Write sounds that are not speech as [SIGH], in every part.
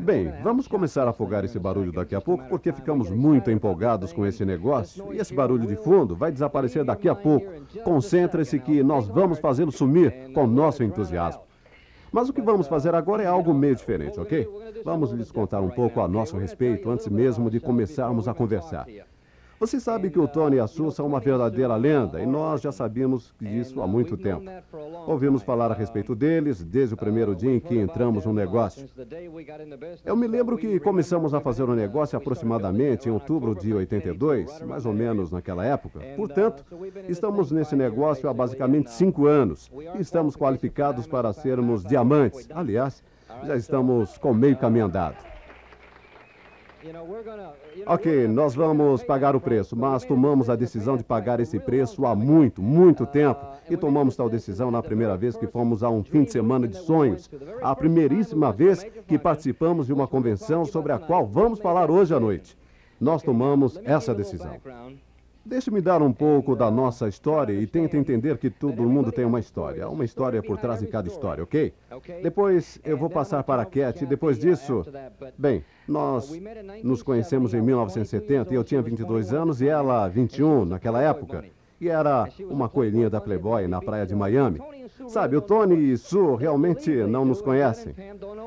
Bem, vamos começar a afogar esse barulho daqui a pouco, porque ficamos muito empolgados com esse negócio. E esse barulho de fundo vai desaparecer daqui a pouco. Concentre-se que nós vamos fazê-lo sumir com nosso entusiasmo. Mas o que vamos fazer agora é algo meio diferente, ok? Vamos lhes contar um pouco a nosso respeito antes mesmo de começarmos a conversar. Você sabe que o Tony e a Sue são uma verdadeira lenda e nós já sabíamos disso há muito tempo. Ouvimos falar a respeito deles desde o primeiro dia em que entramos no negócio. Eu me lembro que começamos a fazer o negócio aproximadamente em outubro de 82, mais ou menos naquela época. Portanto, estamos nesse negócio há basicamente cinco anos e estamos qualificados para sermos diamantes. Aliás, já estamos com meio caminho andado. Ok, nós vamos pagar o preço, mas tomamos a decisão de pagar esse preço há muito, muito tempo. E tomamos tal decisão na primeira vez que fomos a um fim de semana de sonhos. A primeiríssima vez que participamos de uma convenção sobre a qual vamos falar hoje à noite. Nós tomamos essa decisão. Deixe-me dar um pouco da nossa história e tente entender que todo mundo tem uma história. Há uma história por trás de cada história, ok? Depois eu vou passar para a Cat depois disso... Bem, nós nos conhecemos em 1970 e eu tinha 22 anos e ela 21 naquela época. E era uma coelhinha da Playboy na praia de Miami. Sabe, o Tony e Sue realmente não nos conhecem.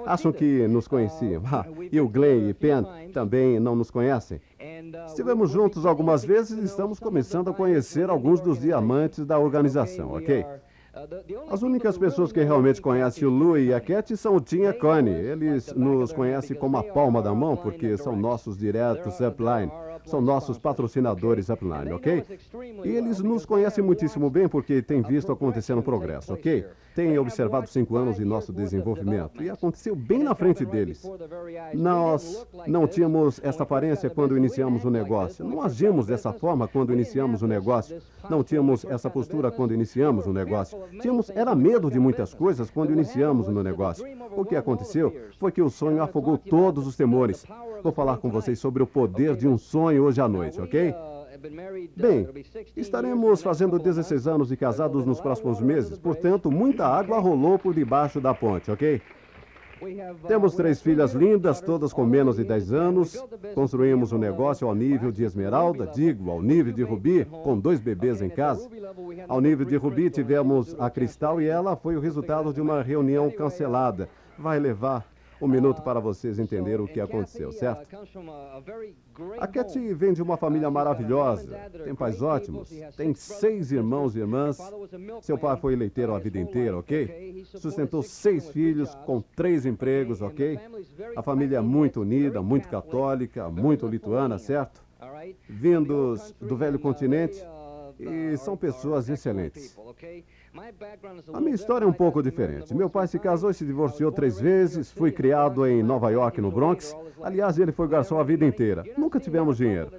Acham que nos conheciam. Ah, [LAUGHS] e o Glenn e Pen também não nos conhecem. Estivemos juntos algumas vezes e estamos começando a conhecer alguns dos diamantes da organização, ok? As únicas pessoas que realmente conhecem o Lou e a Cat são o Tim e a Connie. Eles nos conhecem como a palma da mão porque são nossos diretos upline são nossos patrocinadores upline, ok? E eles nos conhecem muitíssimo bem porque têm visto acontecer progresso, ok? Têm observado cinco anos de nosso desenvolvimento e aconteceu bem na frente deles. Nós não tínhamos essa aparência quando iniciamos o negócio, não agimos dessa forma quando iniciamos o negócio, não tínhamos essa postura quando iniciamos o negócio. Tínhamos era medo de muitas coisas quando iniciamos no negócio. O que aconteceu foi que o sonho afogou todos os temores. Vou falar com vocês sobre o poder de um sonho hoje à noite, ok? Bem, estaremos fazendo 16 anos de casados nos próximos meses, portanto, muita água rolou por debaixo da ponte, ok? Temos três filhas lindas, todas com menos de 10 anos. Construímos um negócio ao nível de Esmeralda, digo, ao nível de Rubi, com dois bebês em casa. Ao nível de Rubi, tivemos a Cristal e ela foi o resultado de uma reunião cancelada. Vai levar um minuto para vocês entenderem o que aconteceu, certo? A Cat vem de uma família maravilhosa, tem pais ótimos, tem seis irmãos e irmãs. Seu pai foi leiteiro a vida inteira, ok? Sustentou seis filhos com três empregos, ok? A família é muito unida, muito católica, muito lituana, certo? Vindos do velho continente e são pessoas excelentes. A minha história é um pouco diferente. Meu pai se casou e se divorciou três vezes. Fui criado em Nova York, no Bronx. Aliás, ele foi garçom a vida inteira. Nunca tivemos dinheiro.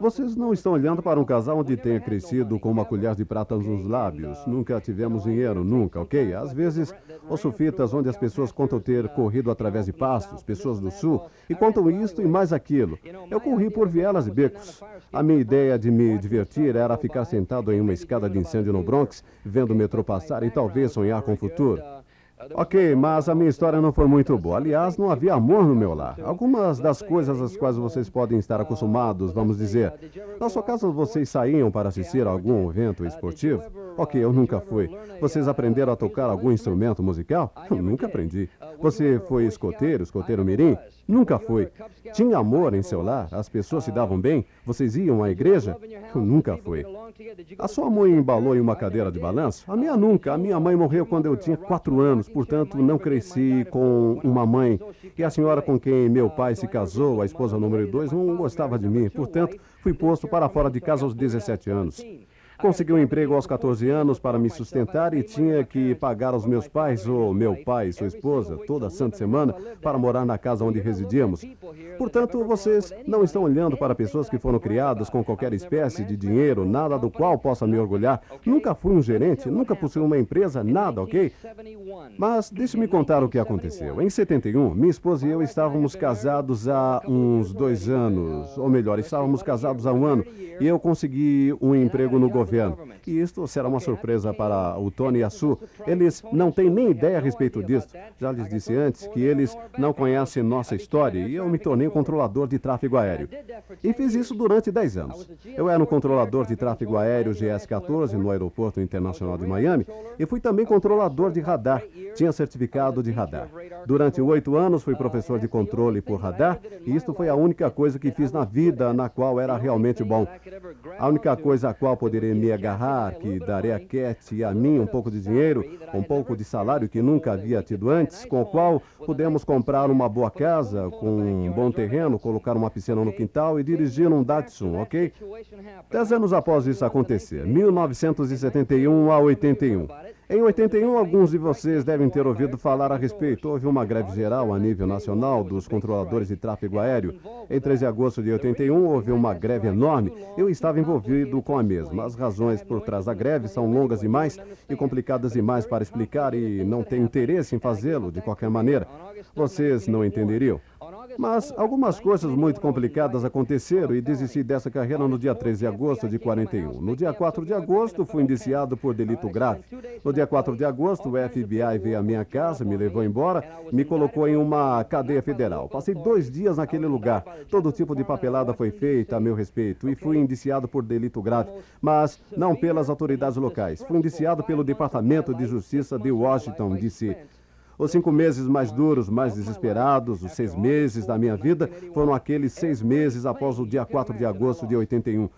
Vocês não estão olhando para um casal onde tenha crescido com uma colher de prata nos lábios. Nunca tivemos dinheiro, nunca, ok? Às vezes, os sufitas onde as pessoas contam ter corrido através de pastos, pessoas do sul, e contam isto e mais aquilo. Eu corri por vielas e becos. A minha ideia de me divertir era ficar sentado em uma escada de incêndio no Bronx, vendo o metrô passar e talvez sonhar com o futuro. Ok, mas a minha história não foi muito boa. Aliás, não havia amor no meu lar. Algumas das coisas às quais vocês podem estar acostumados, vamos dizer. Na sua casa, vocês saíam para assistir a algum evento esportivo? Ok, eu nunca fui. Vocês aprenderam a tocar algum instrumento musical? Eu [LAUGHS] nunca aprendi. Você foi escoteiro, escoteiro mirim? Nunca fui. Tinha amor em seu lar? As pessoas se davam bem? Vocês iam à igreja? Nunca fui. A sua mãe embalou em uma cadeira de balanço? A minha nunca. A minha mãe morreu quando eu tinha quatro anos, portanto não cresci com uma mãe. E a senhora com quem meu pai se casou, a esposa número dois, não gostava de mim. Portanto, fui posto para fora de casa aos 17 anos. Consegui um emprego aos 14 anos para me sustentar e tinha que pagar aos meus pais, ou meu pai e sua esposa, toda santa semana, para morar na casa onde residíamos. Portanto, vocês não estão olhando para pessoas que foram criadas com qualquer espécie de dinheiro, nada do qual possa me orgulhar. Nunca fui um gerente, nunca possuí uma empresa, nada, ok? Mas deixe-me contar o que aconteceu. Em 71, minha esposa e eu estávamos casados há uns dois anos, ou melhor, estávamos casados há um ano, e eu consegui um emprego no governo governo. E isto será uma surpresa para o Tony e a Sue. Eles não têm nem ideia a respeito disso. Já lhes disse antes que eles não conhecem nossa história e eu me tornei um controlador de tráfego aéreo. E fiz isso durante 10 anos. Eu era um controlador de tráfego aéreo GS-14 no Aeroporto Internacional de Miami e fui também controlador de radar. Tinha certificado de radar. Durante oito anos fui professor de controle por radar e isto foi a única coisa que fiz na vida na qual era realmente bom. A única coisa a qual poderia me agarrar, que darei a Cat e a mim um pouco de dinheiro, um pouco de salário que nunca havia tido antes, com o qual pudemos comprar uma boa casa, com um bom terreno, colocar uma piscina no quintal e dirigir um Datsun, ok? Dez anos após isso acontecer, 1971 a 81. Em 81, alguns de vocês devem ter ouvido falar a respeito. Houve uma greve geral a nível nacional dos controladores de tráfego aéreo. Em 13 de agosto de 81, houve uma greve enorme. Eu estava envolvido com a mesma. As razões por trás da greve são longas demais e complicadas demais para explicar e não tenho interesse em fazê-lo de qualquer maneira. Vocês não entenderiam. Mas algumas coisas muito complicadas aconteceram e desisti dessa carreira no dia 13 de agosto de 41. No dia 4 de agosto, fui indiciado por delito grave. No dia 4 de agosto, o FBI veio à minha casa, me levou embora me colocou em uma cadeia federal. Passei dois dias naquele lugar. Todo tipo de papelada foi feita a meu respeito e fui indiciado por delito grave, mas não pelas autoridades locais. Fui indiciado pelo Departamento de Justiça de Washington, D.C. Os cinco meses mais duros, mais desesperados, os seis meses da minha vida, foram aqueles seis meses após o dia 4 de agosto de 81.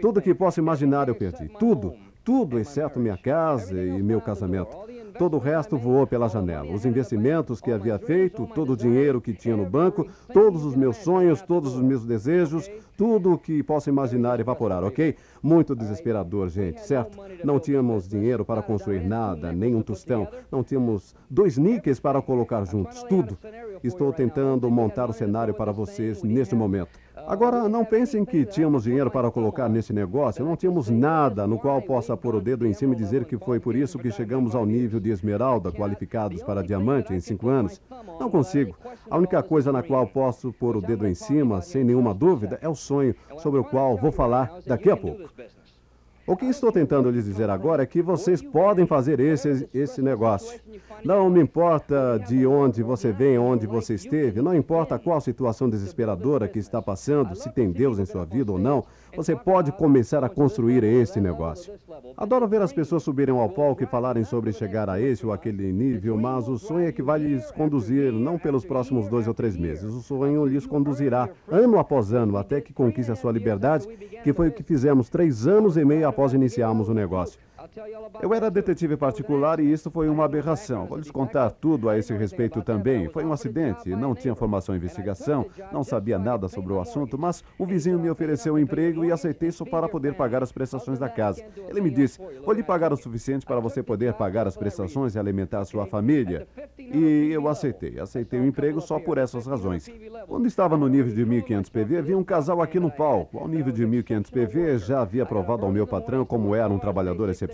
Tudo que posso imaginar eu perdi. Tudo. Tudo, exceto minha casa e meu casamento. Todo o resto voou pela janela. Os investimentos que havia feito, todo o dinheiro que tinha no banco, todos os meus sonhos, todos os meus desejos, tudo o que posso imaginar evaporar, ok? Muito desesperador, gente, certo? Não tínhamos dinheiro para construir nada, nem um tostão. Não tínhamos dois níqueis para colocar juntos, tudo. Estou tentando montar o cenário para vocês neste momento. Agora, não pensem que tínhamos dinheiro para colocar nesse negócio. Não tínhamos nada no qual possa pôr o dedo em cima e dizer que foi por isso que chegamos ao nível de esmeralda, qualificados para diamante em cinco anos. Não consigo. A única coisa na qual posso pôr o dedo em cima, sem nenhuma dúvida, é o sonho sobre o qual vou falar daqui a pouco. O que estou tentando lhes dizer agora é que vocês podem fazer esse, esse negócio. Não me importa de onde você vem, onde você esteve, não importa qual situação desesperadora que está passando, se tem Deus em sua vida ou não, você pode começar a construir esse negócio. Adoro ver as pessoas subirem ao palco e falarem sobre chegar a esse ou aquele nível, mas o sonho é que vai lhes conduzir, não pelos próximos dois ou três meses. O sonho lhes conduzirá ano após ano até que conquiste a sua liberdade, que foi o que fizemos três anos e meio após iniciarmos o negócio. Eu era detetive particular e isso foi uma aberração. Vou lhes contar tudo a esse respeito também. Foi um acidente, não tinha formação em investigação, não sabia nada sobre o assunto, mas um vizinho me ofereceu um emprego e aceitei isso para poder pagar as prestações da casa. Ele me disse: Vou lhe pagar o suficiente para você poder pagar as prestações e alimentar sua família. E eu aceitei. Aceitei o emprego só por essas razões. Quando estava no nível de 1500 PV, havia um casal aqui no palco. Ao nível de 1500 PV, já havia provado ao meu patrão como era um trabalhador excepcional.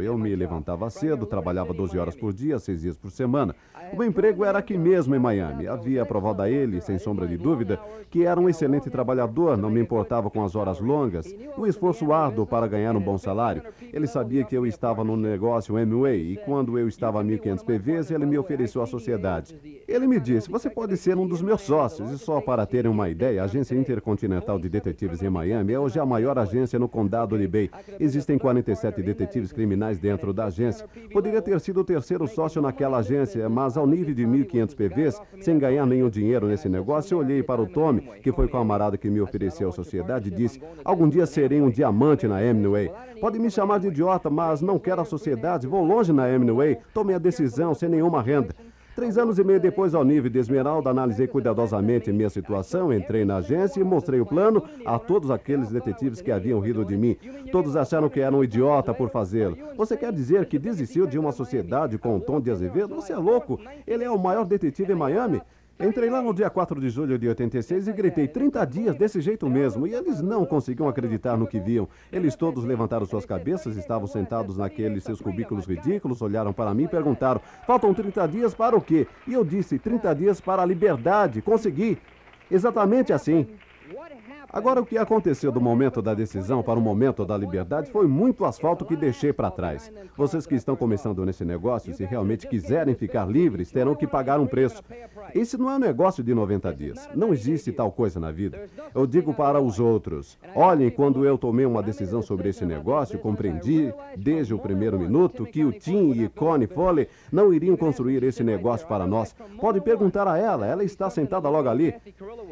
Eu me levantava cedo, trabalhava 12 horas por dia, 6 dias por semana. O emprego era aqui mesmo em Miami. Havia provado a ele, sem sombra de dúvida, que era um excelente trabalhador, não me importava com as horas longas, o esforço árduo para ganhar um bom salário. Ele sabia que eu estava no negócio Amway e quando eu estava a 1500 PVs, ele me ofereceu a sociedade. Ele me disse: Você pode ser um dos meus sócios. E só para terem uma ideia, a Agência Intercontinental de Detetives em Miami é hoje a maior agência no condado de Bay. Existem 47 detetives criminais dentro da agência. Poderia ter sido o terceiro sócio naquela agência, mas ao nível de 1.500 PVs, sem ganhar nenhum dinheiro nesse negócio, eu olhei para o Tommy, que foi o camarada que me ofereceu a sociedade, e disse: Algum dia serei um diamante na Hemingway. Pode me chamar de idiota, mas não quero a sociedade. Vou longe na Hemingway. Tomei a decisão sem nenhuma renda. Três anos e meio depois, ao nível de Esmeralda, analisei cuidadosamente minha situação, entrei na agência e mostrei o plano a todos aqueles detetives que haviam rido de mim. Todos acharam que era um idiota por fazê-lo. Você quer dizer que desistiu de uma sociedade com o Tom de Azevedo? Você é louco? Ele é o maior detetive em Miami. Entrei lá no dia 4 de julho de 86 e gritei 30 dias desse jeito mesmo. E eles não conseguiam acreditar no que viam. Eles todos levantaram suas cabeças, estavam sentados naqueles seus cubículos ridículos, olharam para mim e perguntaram: faltam 30 dias para o quê? E eu disse: 30 dias para a liberdade. Consegui. Exatamente assim. Agora, o que aconteceu do momento da decisão para o momento da liberdade foi muito asfalto que deixei para trás. Vocês que estão começando nesse negócio, se realmente quiserem ficar livres, terão que pagar um preço. Esse não é um negócio de 90 dias. Não existe tal coisa na vida. Eu digo para os outros: olhem, quando eu tomei uma decisão sobre esse negócio, compreendi, desde o primeiro minuto, que o Tim e Connie Foley não iriam construir esse negócio para nós. Pode perguntar a ela, ela está sentada logo ali.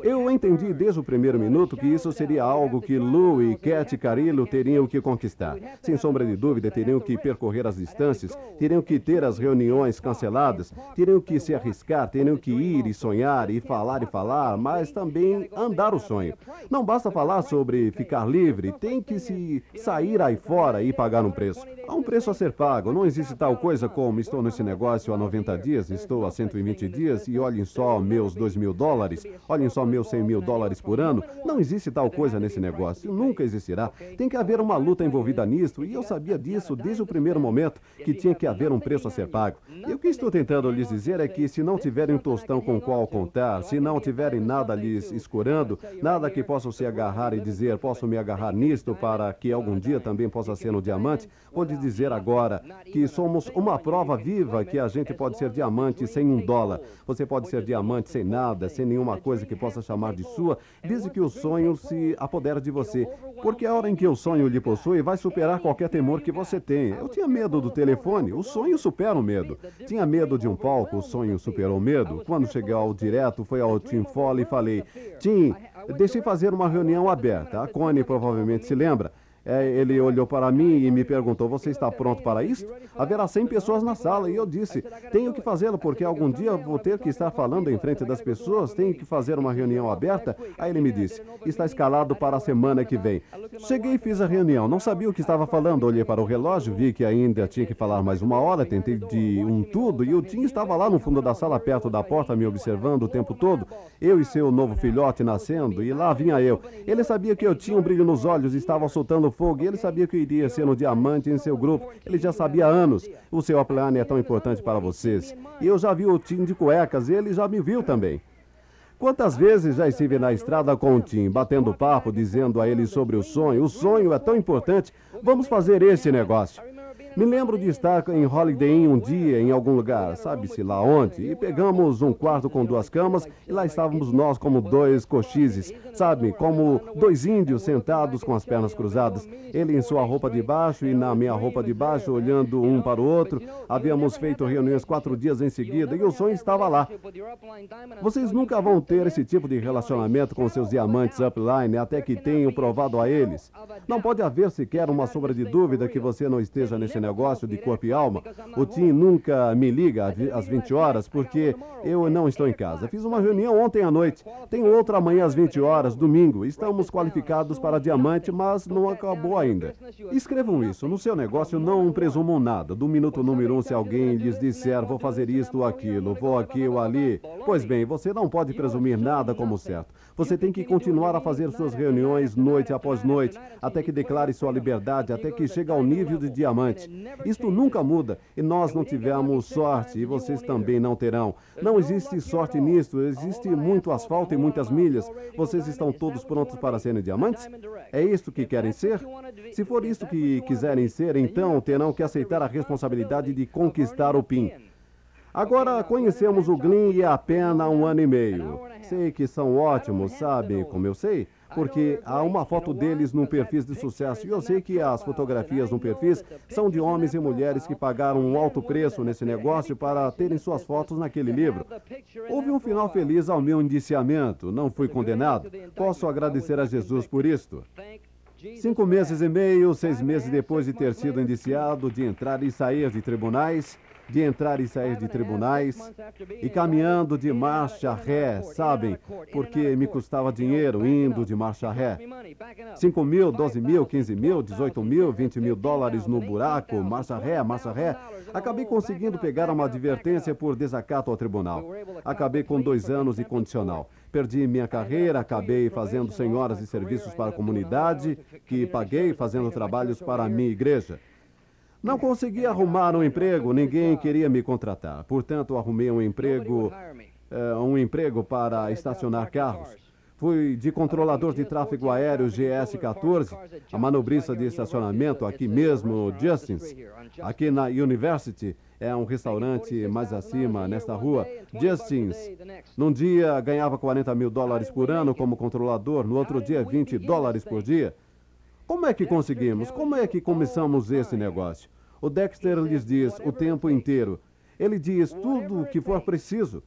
Eu entendi desde o primeiro minuto que isso seria algo que Lou e Cat Carillo teriam que conquistar. Sem sombra de dúvida, teriam que percorrer as distâncias, teriam que ter as reuniões canceladas, teriam que se arriscar, teriam que ir e sonhar e falar e falar, mas também andar o sonho. Não basta falar sobre ficar livre, tem que se sair aí fora e pagar um preço. Há um preço a ser pago. Não existe tal coisa como estou nesse negócio há 90 dias, estou há 120 dias e olhem só meus 2 mil dólares, olhem só meus 100 mil dólares por ano. Não existe tal coisa nesse negócio. Nunca existirá. Tem que haver uma luta envolvida nisso e eu sabia disso desde o primeiro momento que tinha que haver um preço a ser pago. E o que estou tentando lhes dizer é que se não tiverem um tostão com qual contar, se não tiverem nada lhes escurando, nada que possam se agarrar e dizer posso me agarrar nisto para que algum dia também possa ser no diamante, vou lhes dizer agora que somos uma prova viva que a gente pode ser diamante sem um dólar. Você pode ser diamante sem nada, sem nenhuma coisa que possa chamar de sua, desde que o sonho se apodere de você. Porque a hora em que o sonho lhe possui, vai superar qualquer temor que você tem. Eu tinha medo do telefone, o sonho supera o medo. Tinha medo de um palco, o sonho superou o medo. Quando cheguei ao direto, foi ao Tim Foley e falei: Tim, deixei fazer uma reunião aberta. A Connie provavelmente se lembra. É, ele olhou para mim e me perguntou: Você está pronto para isto? Haverá 100 pessoas na sala. E eu disse: Tenho que fazê-lo, porque algum dia vou ter que estar falando em frente das pessoas. Tenho que fazer uma reunião aberta. Aí ele me disse: Está escalado para a semana que vem. Cheguei e fiz a reunião. Não sabia o que estava falando. Olhei para o relógio, vi que ainda tinha que falar mais uma hora. Tentei de um tudo. E o Tim estava lá no fundo da sala, perto da porta, me observando o tempo todo. Eu e seu novo filhote nascendo. E lá vinha eu. Ele sabia que eu tinha um brilho nos olhos e estava soltando fogo. E ele sabia que iria ser um diamante em seu grupo. Ele já sabia há anos. O seu upline é tão importante para vocês. E eu já vi o Tim de cuecas. E ele já me viu também. Quantas vezes já estive na estrada com o Tim, batendo papo, dizendo a ele sobre o sonho. O sonho é tão importante. Vamos fazer esse negócio. Me lembro de estar em Holiday Inn um dia, em algum lugar, sabe-se lá onde, e pegamos um quarto com duas camas e lá estávamos nós como dois cochizes, sabe, como dois índios sentados com as pernas cruzadas, ele em sua roupa de baixo e na minha roupa de baixo, olhando um para o outro. Havíamos feito reuniões quatro dias em seguida e o sonho estava lá. Vocês nunca vão ter esse tipo de relacionamento com seus diamantes upline até que tenham provado a eles. Não pode haver sequer uma sombra de dúvida que você não esteja nesse negócio de corpo e alma. O Tim nunca me liga às 20 horas porque eu não estou em casa. Fiz uma reunião ontem à noite. Tenho outra amanhã às 20 horas, domingo. Estamos qualificados para diamante, mas não acabou ainda. Escrevam isso. No seu negócio, não presumam nada. Do minuto número um, se alguém lhes disser vou fazer isto ou aquilo, vou aqui ou ali, pois bem, você não pode presumir nada como certo. Você tem que continuar a fazer suas reuniões noite após noite, até que declare sua liberdade, até que chegue ao nível de diamante. Isto nunca muda e nós não tivemos sorte e vocês também não terão. Não existe sorte nisto, existe muito asfalto e muitas milhas. Vocês estão todos prontos para serem diamantes? É isto que querem ser? Se for isto que quiserem ser, então terão que aceitar a responsabilidade de conquistar o PIN. Agora conhecemos o Glyn e a Pena há um ano e meio. Sei que são ótimos, sabe como eu sei? Porque há uma foto deles num perfil de sucesso. E eu sei que as fotografias no perfil são de homens e mulheres que pagaram um alto preço nesse negócio para terem suas fotos naquele livro. Houve um final feliz ao meu indiciamento. Não fui condenado. Posso agradecer a Jesus por isto. Cinco meses e meio, seis meses depois de ter sido indiciado, de entrar e sair de tribunais, de entrar e sair de tribunais, e caminhando de marcha ré, sabem, porque me custava dinheiro indo de marcha ré. Cinco mil, doze mil, quinze mil, dezoito mil, vinte mil dólares no buraco, marcha ré, marcha ré. Acabei conseguindo pegar uma advertência por desacato ao tribunal. Acabei com dois anos de condicional. Perdi minha carreira, acabei fazendo senhoras de serviços para a comunidade, que paguei fazendo trabalhos para a minha igreja. Não consegui arrumar um emprego, ninguém queria me contratar. Portanto, arrumei um emprego, uh, um emprego para estacionar carros. Fui de controlador de tráfego aéreo GS-14, a manobrista de estacionamento aqui mesmo, Justins, aqui na University, é um restaurante mais acima, nesta rua, Justins. Num dia ganhava 40 mil dólares por ano como controlador, no outro dia 20 dólares por dia. Como é que conseguimos? Como é que começamos esse negócio? O Dexter lhes diz o tempo inteiro. Ele diz tudo o que for preciso.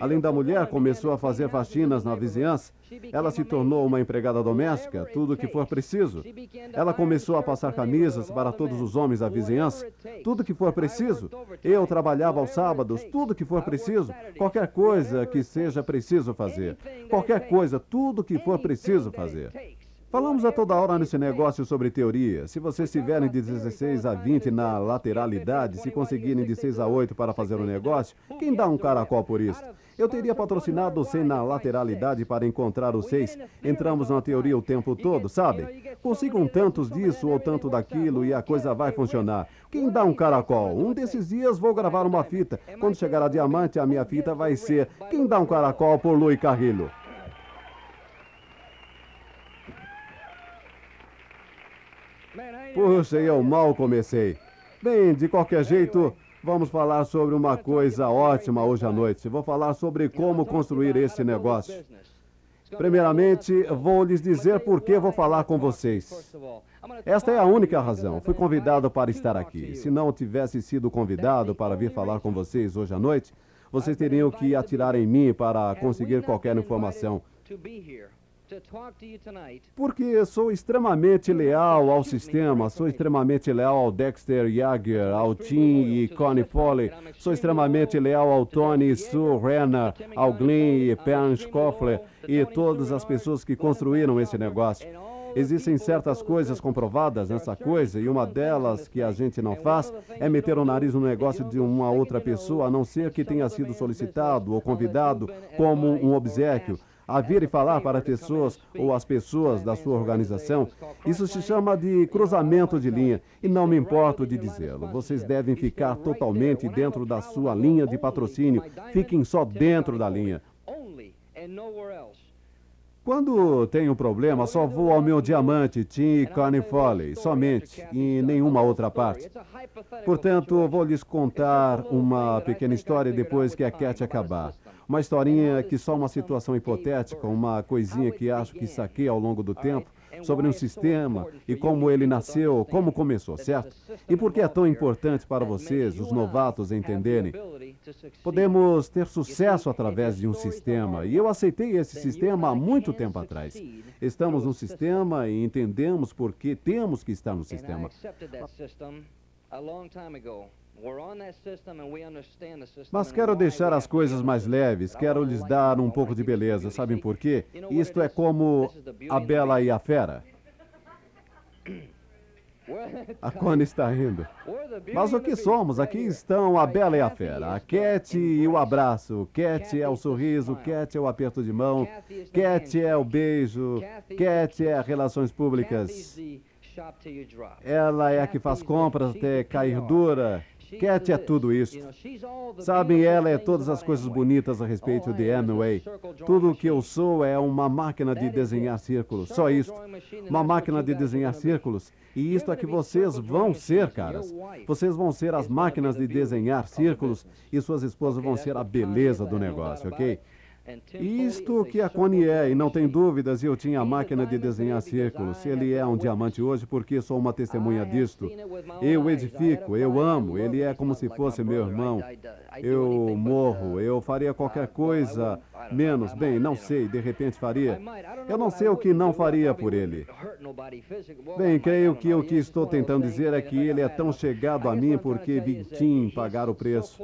Além da mulher, começou a fazer faxinas na vizinhança. Ela se tornou uma empregada doméstica, tudo o que for preciso. Ela começou a passar camisas para todos os homens da vizinhança, tudo o que for preciso. Eu trabalhava aos sábados, tudo o que for preciso. Qualquer coisa que seja preciso fazer. Qualquer coisa, tudo o que for preciso fazer. Falamos a toda hora nesse negócio sobre teoria. Se vocês estiverem de 16 a 20 na lateralidade, se conseguirem de 6 a 8 para fazer o negócio, quem dá um caracol por isso? Eu teria patrocinado o 100 na lateralidade para encontrar os 6. Entramos na teoria o tempo todo, sabe? Consigam tantos disso ou tanto daquilo e a coisa vai funcionar. Quem dá um caracol? Um desses dias vou gravar uma fita. Quando chegar a diamante, a minha fita vai ser Quem dá um caracol por Louis Carrillo. Puxa, eu mal comecei. Bem, de qualquer jeito, vamos falar sobre uma coisa ótima hoje à noite. Vou falar sobre como construir esse negócio. Primeiramente, vou lhes dizer por que vou falar com vocês. Esta é a única razão. Fui convidado para estar aqui. Se não tivesse sido convidado para vir falar com vocês hoje à noite, vocês teriam que atirar em mim para conseguir qualquer informação. Porque sou extremamente leal ao sistema, sou extremamente leal ao Dexter Yager, ao Tim e Connie Foley, sou extremamente leal ao Tony Sue Renner, ao Glenn e Pern Schoffler e todas as pessoas que construíram esse negócio. Existem certas coisas comprovadas nessa coisa, e uma delas que a gente não faz é meter o nariz no negócio de uma outra pessoa, a não ser que tenha sido solicitado ou convidado como um obsequio a vir e falar para pessoas ou as pessoas da sua organização. Isso se chama de cruzamento de linha e não me importo de dizê-lo. Vocês devem ficar totalmente dentro da sua linha de patrocínio. Fiquem só dentro da linha. Quando tenho problema, só vou ao meu diamante, Tim Carney Foley, somente, e nenhuma outra parte. Portanto, vou lhes contar uma pequena história depois que a Cat acabar. Uma historinha que só uma situação hipotética, uma coisinha que acho que saquei ao longo do tempo, sobre um sistema e como ele nasceu, como começou, certo? E por que é tão importante para vocês, os novatos, entenderem? Podemos ter sucesso através de um sistema, e eu aceitei esse sistema há muito tempo atrás. Estamos no sistema e entendemos por que temos que estar no sistema. Mas quero deixar as coisas mais leves, quero lhes dar um pouco de beleza. Sabem por quê? Isto é como a Bela e a Fera. [COUGHS] A Connie está rindo. Mas o que somos? Aqui estão a Bela e a Fera, a Cat e o abraço. Cat é o sorriso, Cat é o aperto de mão, Cat é o beijo, Cat é relações públicas. Ela é a que faz compras até cair dura. Cat é tudo isso. Sabem, ela é todas as coisas bonitas a respeito de Amway. Tudo o que eu sou é uma máquina de desenhar círculos. Só isso. Uma máquina de desenhar círculos. E isto é que vocês vão ser, caras. Vocês vão ser as máquinas de desenhar círculos e suas esposas vão ser a beleza do negócio, ok? Isto que a Connie é, e não tem dúvidas, eu tinha a máquina de desenhar círculos. Ele é um diamante hoje porque sou uma testemunha disto. Eu edifico, eu amo, ele é como se fosse meu irmão. Eu morro, eu faria qualquer coisa menos. Bem, não sei, de repente faria. Eu não sei o que não faria por ele. Bem, creio que o que estou tentando dizer é que ele é tão chegado a mim porque vi Tim pagar o preço.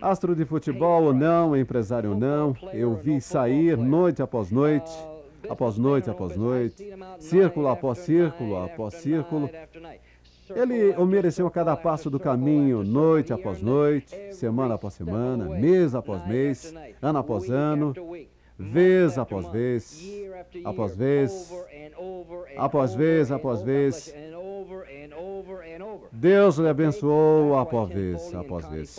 Astro de futebol ou não, empresário não, eu vi sair noite após noite, após noite após noite, círculo após círculo após círculo. Ele o mereceu a cada passo do caminho, noite após noite, semana após semana, mês após mês, ano após ano, vez após vez, após vez, após vez, após vez, Deus lhe abençoou após vez, após vez.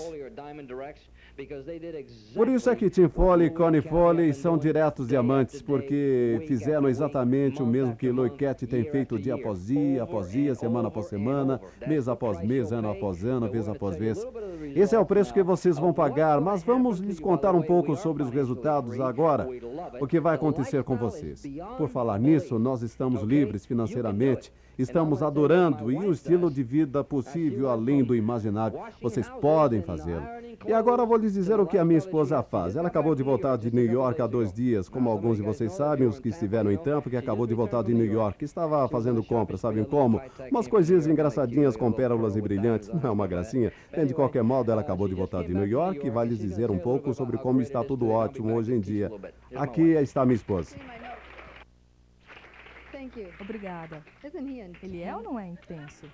Por isso é que Tim Foley e Connie Foley são diretos diamantes, porque fizeram exatamente o mesmo que Loiquete tem feito dia após dia, após dia, semana após semana, mês após mês, ano após ano, vez após vez. Esse é o preço que vocês vão pagar, mas vamos lhes contar um pouco sobre os resultados agora, o que vai acontecer com vocês. Por falar nisso, nós estamos livres financeiramente estamos adorando e um estilo de vida possível além do imaginável. Vocês podem fazê-lo. E agora vou lhes dizer o que a minha esposa faz. Ela acabou de voltar de New York há dois dias, como alguns de vocês sabem, os que estiveram em Tampa, que acabou de voltar de New York, que estava fazendo compras, sabem como? Umas coisinhas engraçadinhas com pérolas e brilhantes. Não é uma gracinha? Bem, de qualquer modo, ela acabou de voltar de New York e vai lhes dizer um pouco sobre como está tudo ótimo hoje em dia. Aqui está minha esposa. Obrigada. Ele é ou não é intenso?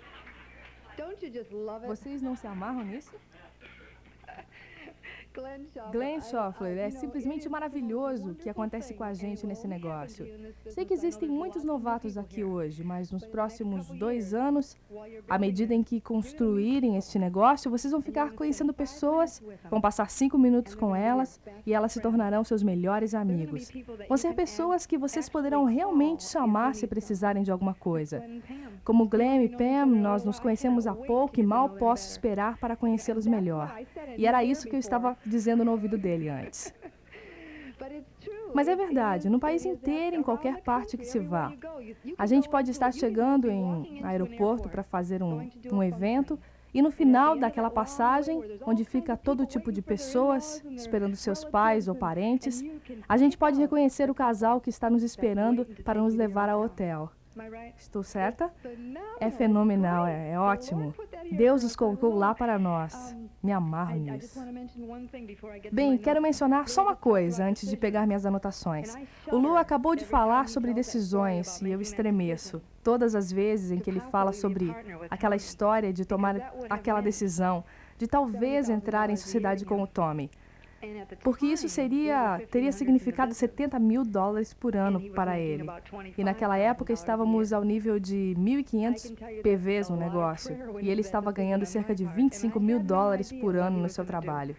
Vocês não se amarram nisso? Glenn Schoffler, é simplesmente maravilhoso o que acontece com a gente nesse negócio. Sei que existem muitos novatos aqui hoje, mas nos próximos dois anos, à medida em que construírem este negócio, vocês vão ficar conhecendo pessoas, vão passar cinco minutos com elas e elas se tornarão seus melhores amigos. Vão ser pessoas que vocês poderão realmente chamar se precisarem de alguma coisa. Como Glenn e Pam, nós nos conhecemos há pouco e mal posso esperar para conhecê-los melhor. E era isso que eu estava dizendo no ouvido dele antes. Mas é verdade, no país inteiro, em qualquer parte que se vá. A gente pode estar chegando em aeroporto para fazer um, um evento e no final daquela passagem, onde fica todo tipo de pessoas esperando seus pais ou parentes, a gente pode reconhecer o casal que está nos esperando para nos levar ao hotel. Estou certa? É fenomenal, é, é ótimo. Deus os colocou lá para nós. Me amarro nisso. Bem, quero mencionar só uma coisa antes de pegar minhas anotações. O Lu acabou de falar sobre decisões e eu estremeço. Todas as vezes em que ele fala sobre aquela história de tomar aquela decisão, de talvez entrar em sociedade com o Tommy porque isso seria teria significado 70 mil dólares por ano para ele. E naquela época estávamos ao nível de 1.500 PVs no negócio, e ele estava ganhando cerca de 25 mil dólares por ano no seu trabalho.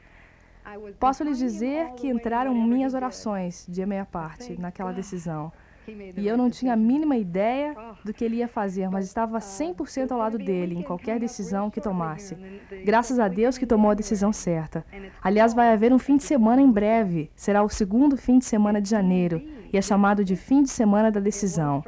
Posso lhes dizer que entraram minhas orações de minha parte naquela decisão. E eu não tinha a mínima ideia do que ele ia fazer, mas estava 100% ao lado dele em qualquer decisão que tomasse. Graças a Deus que tomou a decisão certa. Aliás, vai haver um fim de semana em breve. Será o segundo fim de semana de janeiro e é chamado de fim de semana da decisão.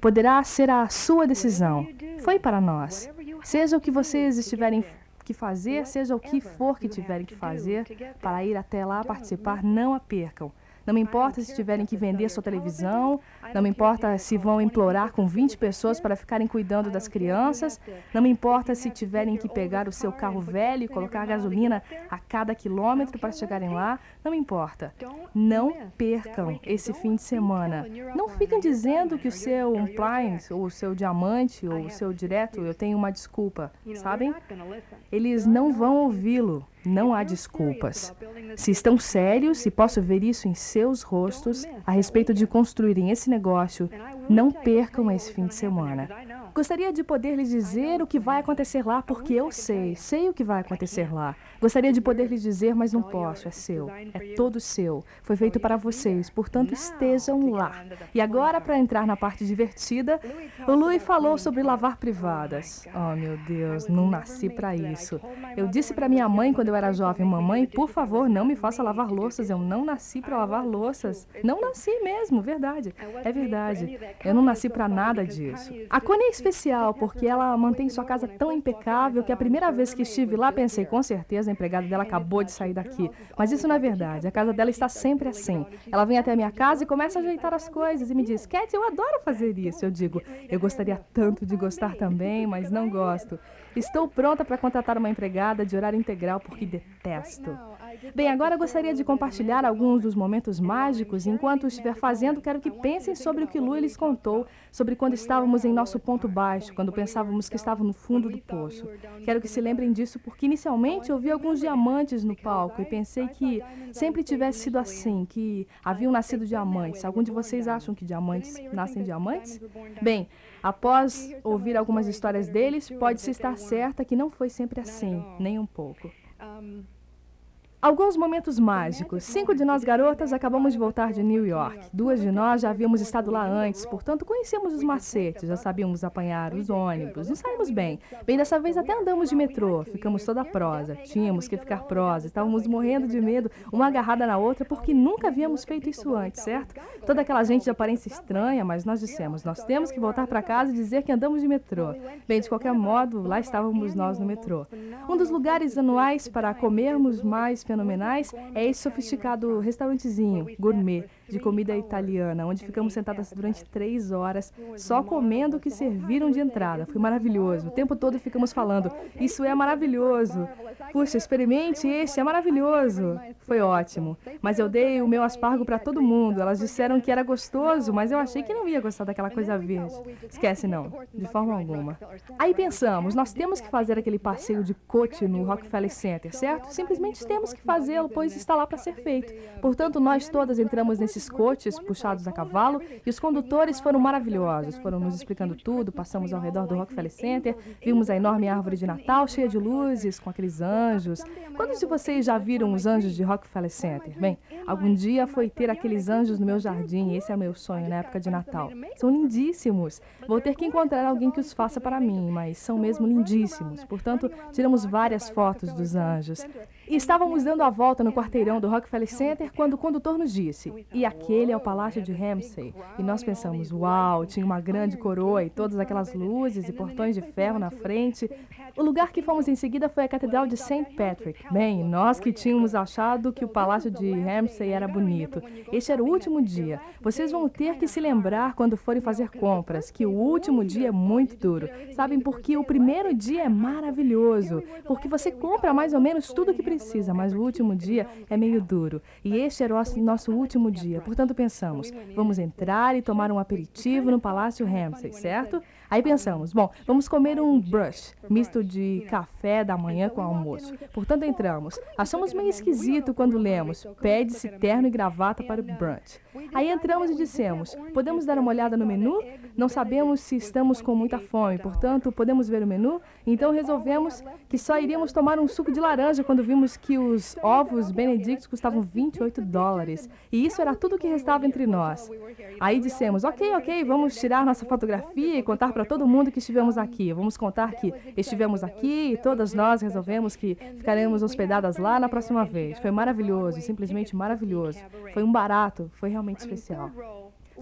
Poderá ser a sua decisão. Foi para nós. Seja o que vocês estiverem que fazer, seja o que for que tiverem que fazer, para ir até lá participar, não a percam. Não me importa se tiverem que vender sua televisão, não me importa se vão implorar com 20 pessoas para ficarem cuidando das crianças, não me importa se tiverem que pegar o seu carro velho e colocar gasolina a cada quilômetro para chegarem lá, não me importa. Não percam esse fim de semana. Não fiquem dizendo que o seu appliance, ou o seu diamante, ou o seu direto, eu tenho uma desculpa, sabem? Eles não vão ouvi-lo. Não há desculpas. Se estão sérios, e posso ver isso em seus rostos, a respeito de construírem esse negócio, não percam esse fim de semana. Gostaria de poder lhes dizer o que vai acontecer lá, porque eu sei, sei o que vai acontecer lá. Gostaria de poder lhes dizer, mas não posso, é seu, é todo seu. Foi feito para vocês, portanto estejam lá. E agora, para entrar na parte divertida, o Louis falou sobre lavar privadas. Oh, meu Deus, não nasci para isso. Eu disse para minha mãe quando eu era jovem, mamãe, por favor, não me faça lavar louças. Eu não nasci para lavar louças. Não nasci mesmo, verdade. É verdade. Eu não nasci para nada disso. A Connie especial porque ela mantém sua casa tão impecável que a primeira vez que estive lá pensei, com certeza a empregada dela acabou de sair daqui. Mas isso não é verdade. A casa dela está sempre assim. Ela vem até a minha casa e começa a ajeitar as coisas e me diz: Cat, eu adoro fazer isso. Eu digo: Eu gostaria tanto de gostar também, mas não gosto. Estou pronta para contratar uma empregada de horário integral porque detesto. Bem, agora gostaria de compartilhar alguns dos momentos mágicos. Enquanto estiver fazendo, quero que pensem sobre o que Lu lhes contou, sobre quando estávamos em nosso ponto baixo, quando pensávamos que estava no fundo do poço. Quero que se lembrem disso porque inicialmente eu vi alguns diamantes no palco e pensei que sempre tivesse sido assim, que haviam nascido diamantes. Algum de vocês acham que diamantes nascem diamantes? Bem, Após ouvir algumas histórias deles, pode-se estar certa que não foi sempre assim, nem um pouco. Alguns momentos mágicos. Cinco de nós garotas acabamos de voltar de New York. Duas de nós já havíamos estado lá antes, portanto conhecemos os macetes, já sabíamos apanhar os ônibus, nos saímos bem. Bem, dessa vez até andamos de metrô, ficamos toda prosa. Tínhamos que ficar prosa, estávamos morrendo de medo, uma agarrada na outra, porque nunca havíamos feito isso antes, certo? Toda aquela gente de aparência estranha, mas nós dissemos, nós temos que voltar para casa e dizer que andamos de metrô. Bem, de qualquer modo, lá estávamos nós no metrô. Um dos lugares anuais para comermos mais fenomenais é esse sofisticado restaurantezinho, gourmet, de comida italiana, onde ficamos sentadas durante três horas, só comendo o que serviram de entrada. Foi maravilhoso. O tempo todo ficamos falando, isso é maravilhoso. Puxa, experimente este, é maravilhoso. Foi ótimo. Mas eu dei o meu aspargo para todo mundo. Elas disseram que era gostoso, mas eu achei que não ia gostar daquela coisa verde. Esquece não, de forma alguma. Aí pensamos, nós temos que fazer aquele passeio de coche no Rockefeller Center, certo? Simplesmente temos que fazê-lo, pois está lá para ser feito. Portanto, nós todas entramos nesse esses puxados a cavalo e os condutores foram maravilhosos. Foram nos explicando tudo, passamos ao redor do Rockefeller Center, vimos a enorme árvore de Natal cheia de luzes, com aqueles anjos. Quantos de vocês já viram os anjos de Rockefeller Center? Bem, algum dia foi ter aqueles anjos no meu jardim, esse é meu sonho na época de Natal. São lindíssimos. Vou ter que encontrar alguém que os faça para mim, mas são mesmo lindíssimos. Portanto, tiramos várias fotos dos anjos. Estávamos dando a volta no quarteirão do Rockefeller Center quando o condutor nos disse: E aquele é o Palácio de Ramsay. E nós pensamos: Uau, tinha uma grande coroa e todas aquelas luzes e portões de ferro na frente. O lugar que fomos em seguida foi a Catedral de St. Patrick. Bem, nós que tínhamos achado que o Palácio de Ramsay era bonito. Este era o último dia. Vocês vão ter que se lembrar quando forem fazer compras que o último dia é muito duro. Sabem por que o primeiro dia é maravilhoso? Porque você compra mais ou menos tudo que precisa precisa, mas o último dia é meio duro. E este era o nosso último dia. Portanto, pensamos, vamos entrar e tomar um aperitivo no Palácio Ramsay, certo? Aí pensamos, bom, vamos comer um brush, misto de café da manhã com almoço. Portanto, entramos. Achamos meio esquisito quando lemos, pede-se terno e gravata para o brunch. Aí entramos e dissemos, podemos dar uma olhada no menu? Não sabemos se estamos com muita fome, portanto, podemos ver o menu? Então resolvemos que só iríamos tomar um suco de laranja quando vimos que os ovos Benedict custavam 28 dólares. E isso era tudo o que restava entre nós. Aí dissemos, ok, ok, vamos tirar nossa fotografia e contar para todo mundo que estivemos aqui. Vamos contar que estivemos aqui e todas nós resolvemos que ficaremos hospedadas lá na próxima vez. Foi maravilhoso, simplesmente maravilhoso. Foi um barato, foi realmente especial.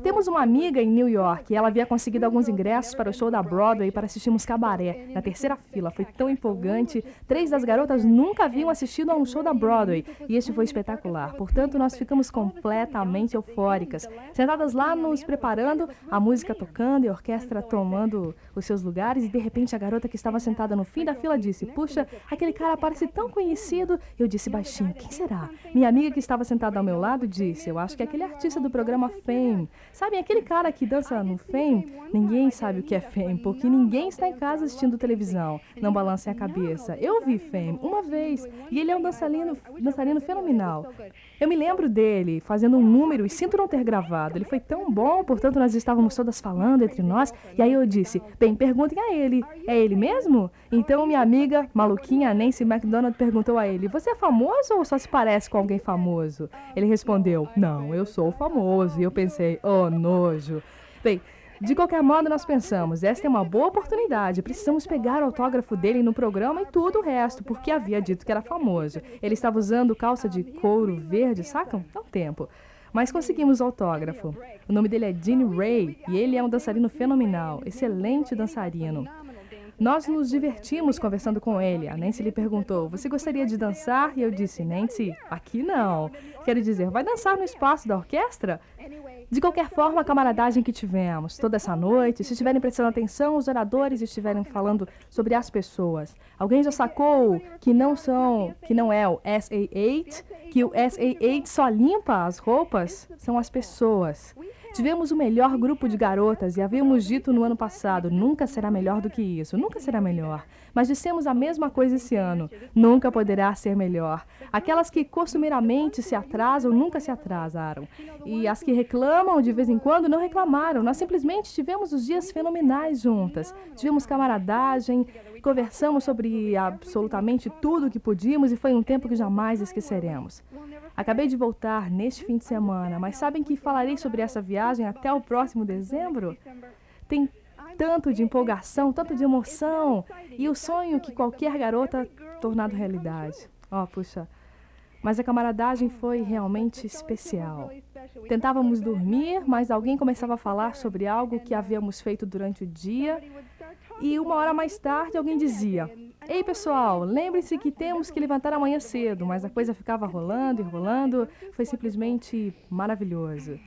Temos uma amiga em New York e ela havia conseguido alguns ingressos para o show da Broadway para assistirmos cabaré, na terceira fila. Foi tão empolgante. Três das garotas nunca haviam assistido a um show da Broadway e este foi espetacular. Portanto, nós ficamos completamente eufóricas. Sentadas lá, nos preparando, a música tocando e a orquestra tomando os seus lugares e de repente a garota que estava sentada no fim da fila disse: Puxa, aquele cara parece tão conhecido. Eu disse baixinho: Quem será? Minha amiga que estava sentada ao meu lado disse: Eu acho que é aquele artista do programa Fame. Sabem, aquele cara que dança no Fame, ninguém sabe o que é Fame, porque ninguém está em casa assistindo televisão. Não balancem a cabeça. Eu vi Fame uma vez e ele é um dançarino, dançarino fenomenal. Eu me lembro dele fazendo um número e sinto não ter gravado. Ele foi tão bom, portanto nós estávamos todas falando entre nós. E aí eu disse: Bem, perguntem a ele. É ele mesmo? Então minha amiga maluquinha Nancy McDonald perguntou a ele: Você é famoso ou só se parece com alguém famoso? Ele respondeu: Não, eu sou famoso. E eu pensei: Oh, nojo. Bem, de qualquer modo, nós pensamos, esta é uma boa oportunidade, precisamos pegar o autógrafo dele no programa e tudo o resto, porque havia dito que era famoso. Ele estava usando calça de couro verde, sacam? Dá um tempo. Mas conseguimos o autógrafo. O nome dele é Gene Ray e ele é um dançarino fenomenal, excelente dançarino. Nós nos divertimos conversando com ele. A Nancy lhe perguntou: Você gostaria de dançar? E eu disse: Nancy, aqui não. Quero dizer, vai dançar no espaço da orquestra? De qualquer forma, a camaradagem que tivemos toda essa noite, se estiverem prestando atenção, os oradores estiverem falando sobre as pessoas. Alguém já sacou que não são, que não é o SA8, que o SA8 só limpa as roupas? São as pessoas. Tivemos o melhor grupo de garotas e havíamos dito no ano passado: nunca será melhor do que isso, nunca será melhor. Mas dissemos a mesma coisa esse ano: nunca poderá ser melhor. Aquelas que costumeiramente se atrasam nunca se atrasaram. E as que reclamam de vez em quando não reclamaram. Nós simplesmente tivemos os dias fenomenais juntas. Tivemos camaradagem, conversamos sobre absolutamente tudo o que podíamos e foi um tempo que jamais esqueceremos. Acabei de voltar neste fim de semana, mas sabem que falarei sobre essa viagem até o próximo dezembro? Tem tanto de empolgação, tanto de emoção e o sonho que qualquer garota tornado realidade. Oh, puxa. Mas a camaradagem foi realmente especial. Tentávamos dormir, mas alguém começava a falar sobre algo que havíamos feito durante o dia. E uma hora mais tarde alguém dizia: Ei, pessoal, lembre-se que temos que levantar amanhã cedo, mas a coisa ficava rolando e rolando. Foi simplesmente maravilhoso.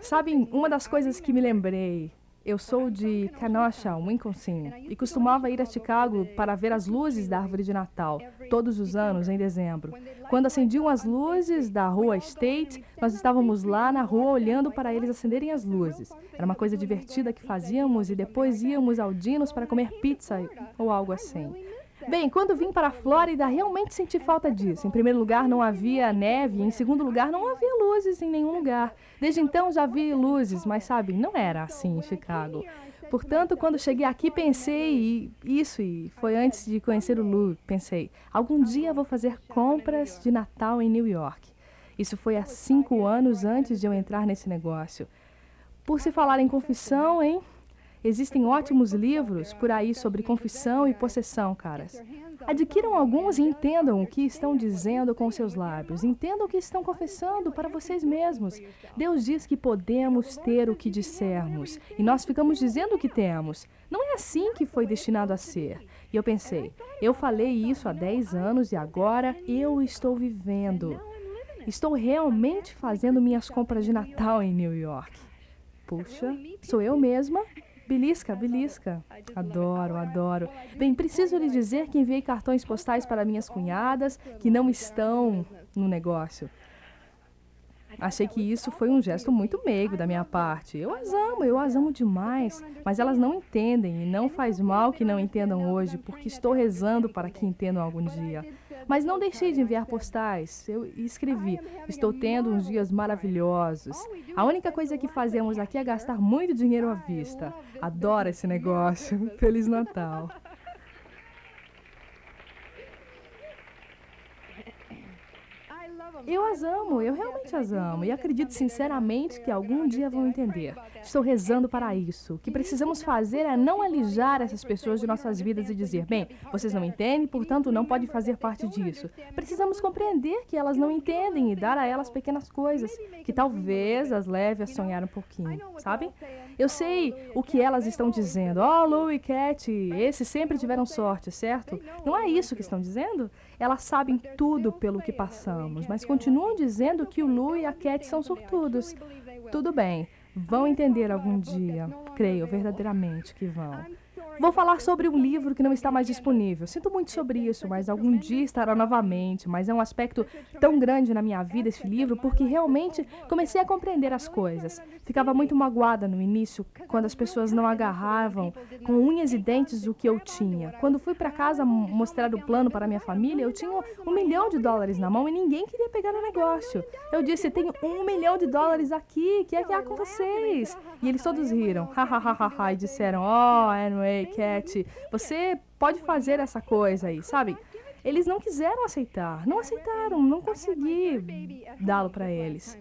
Sabem, uma das coisas que me lembrei eu sou de Kenosha, Wisconsin, e costumava ir a Chicago para ver as luzes da árvore de Natal, todos os anos, em dezembro. Quando acendiam as luzes da rua State, nós estávamos lá na rua olhando para eles acenderem as luzes. Era uma coisa divertida que fazíamos e depois íamos ao Dinos para comer pizza ou algo assim. Bem, quando vim para a Flórida, realmente senti falta disso. Em primeiro lugar, não havia neve, em segundo lugar, não havia luzes em nenhum lugar. Desde então já vi luzes, mas sabe, não era assim em Chicago. Portanto, quando cheguei aqui, pensei isso, e foi antes de conhecer o Lu, pensei, algum dia vou fazer compras de Natal em New York. Isso foi há cinco anos antes de eu entrar nesse negócio. Por se falar em confissão, hein? Existem ótimos livros por aí sobre confissão e possessão, caras. Adquiram alguns e entendam o que estão dizendo com seus lábios. Entendam o que estão confessando para vocês mesmos. Deus diz que podemos ter o que dissermos. E nós ficamos dizendo o que temos. Não é assim que foi destinado a ser. E eu pensei, eu falei isso há 10 anos e agora eu estou vivendo. Estou realmente fazendo minhas compras de Natal em New York. Puxa, sou eu mesma Belisca, belisca. Adoro, adoro. Bem, preciso lhe dizer que enviei cartões postais para minhas cunhadas que não estão no negócio. Achei que isso foi um gesto muito meigo da minha parte. Eu as amo, eu as amo demais, mas elas não entendem e não faz mal que não entendam hoje, porque estou rezando para que entendam algum dia. Mas não deixei de enviar postais. Eu escrevi: Estou tendo uns dias maravilhosos. A única coisa que fazemos aqui é gastar muito dinheiro à vista. Adoro esse negócio. [LAUGHS] Feliz Natal. Eu as amo, eu realmente as amo e acredito sinceramente que algum dia vão entender. Estou rezando para isso. O que precisamos fazer é não alijar essas pessoas de nossas vidas e dizer, bem, vocês não entendem, portanto não podem fazer parte disso. Precisamos compreender que elas não entendem e dar a elas pequenas coisas que talvez as leve a sonhar um pouquinho, sabe? Eu sei o que elas estão dizendo. Oh, Lou e Cat, esses sempre tiveram sorte, certo? Não é isso que estão dizendo? Elas sabem tudo pelo que passamos, mas continuam dizendo que o Lu e a Cat são sortudos. Tudo bem, vão entender algum dia. Creio verdadeiramente que vão. Vou falar sobre um livro que não está mais disponível. Sinto muito sobre isso, mas algum dia estará novamente. Mas é um aspecto tão grande na minha vida esse livro, porque realmente comecei a compreender as coisas. Ficava muito magoada no início, quando as pessoas não agarravam com unhas e dentes o que eu tinha. Quando fui para casa mostrar o plano para minha família, eu tinha um milhão de dólares na mão e ninguém queria pegar o negócio. Eu disse: tenho um milhão de dólares aqui, que é que há com vocês? E eles todos riram, ha, e disseram: oh, anyway. Cat, você pode fazer essa coisa aí, sabe? Eles não quiseram aceitar, não aceitaram, não consegui dá-lo para eles.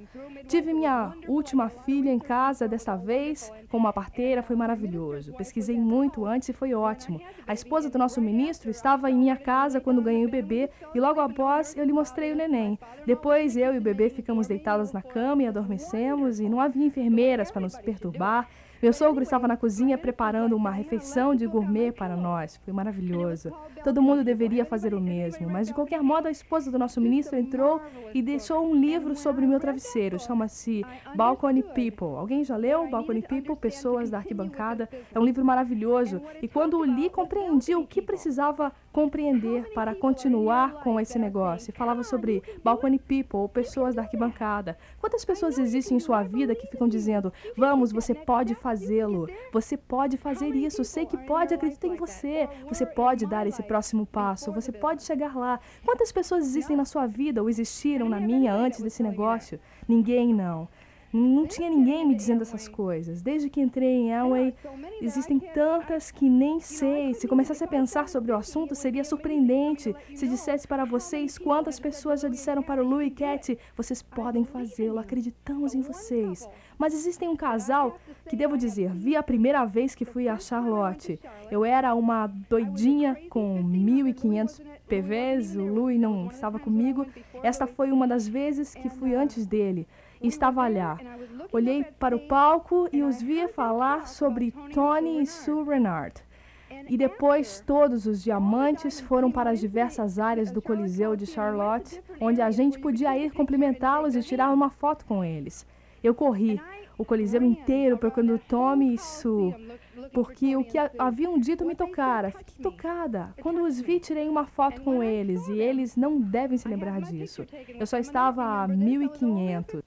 Tive minha última filha em casa desta vez com uma parteira, foi maravilhoso. Pesquisei muito antes e foi ótimo. A esposa do nosso ministro estava em minha casa quando ganhei o bebê e logo após eu lhe mostrei o neném. Depois eu e o bebê ficamos deitados na cama e adormecemos e não havia enfermeiras para nos perturbar. Meu sogro estava na cozinha preparando uma refeição de gourmet para nós. Foi maravilhoso. Todo mundo deveria fazer o mesmo, mas de qualquer modo a esposa do nosso ministro entrou e deixou um livro sobre o meu travesseiro. Chama-se Balcony People. Alguém já leu Balcony People? Pessoas da arquibancada. É um livro maravilhoso e quando o li compreendi o que precisava compreender para continuar com esse negócio. Falava sobre Balcony People, ou pessoas da arquibancada. Quantas pessoas existem em sua vida que ficam dizendo: "Vamos, você pode fazê-lo. Você pode fazer isso. Sei que pode, acredita em você. Você pode dar esse próximo passo. Você pode chegar lá." Quantas pessoas existem na sua vida ou existiram na minha antes desse negócio? Ninguém não. Não tinha ninguém me dizendo essas coisas. Desde que entrei em Elway, existem tantas que nem sei. Se começasse a pensar sobre o assunto, seria surpreendente. se dissesse para vocês quantas pessoas já disseram para o Lou e Cat: vocês podem fazê-lo, acreditamos em vocês. Mas existem um casal que, devo dizer, vi a primeira vez que fui a Charlotte. Eu era uma doidinha com 1.500 PVs, o Louis não estava comigo. Esta foi uma das vezes que fui antes dele estava lá. Olhei para o palco e os via falar sobre Tony e Sue Renard. E depois todos os diamantes foram para as diversas áreas do Coliseu de Charlotte, onde a gente podia ir cumprimentá-los e tirar uma foto com eles. Eu corri o Coliseu inteiro procurando Tommy e Sue, porque o que haviam dito me tocara. Fiquei tocada. Quando os vi, tirei uma foto com eles, e eles não devem se lembrar disso. Eu só estava a 1500.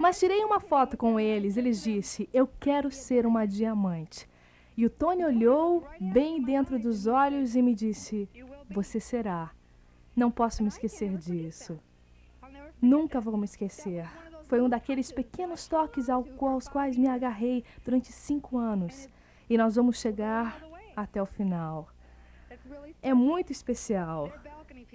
Mas tirei uma foto com eles. Eles disse: "Eu quero ser uma diamante". E o Tony olhou bem dentro dos olhos e me disse: "Você será". Não posso me esquecer disso. Nunca vou me esquecer. Foi um daqueles pequenos toques aos quais me agarrei durante cinco anos. E nós vamos chegar até o final. É muito especial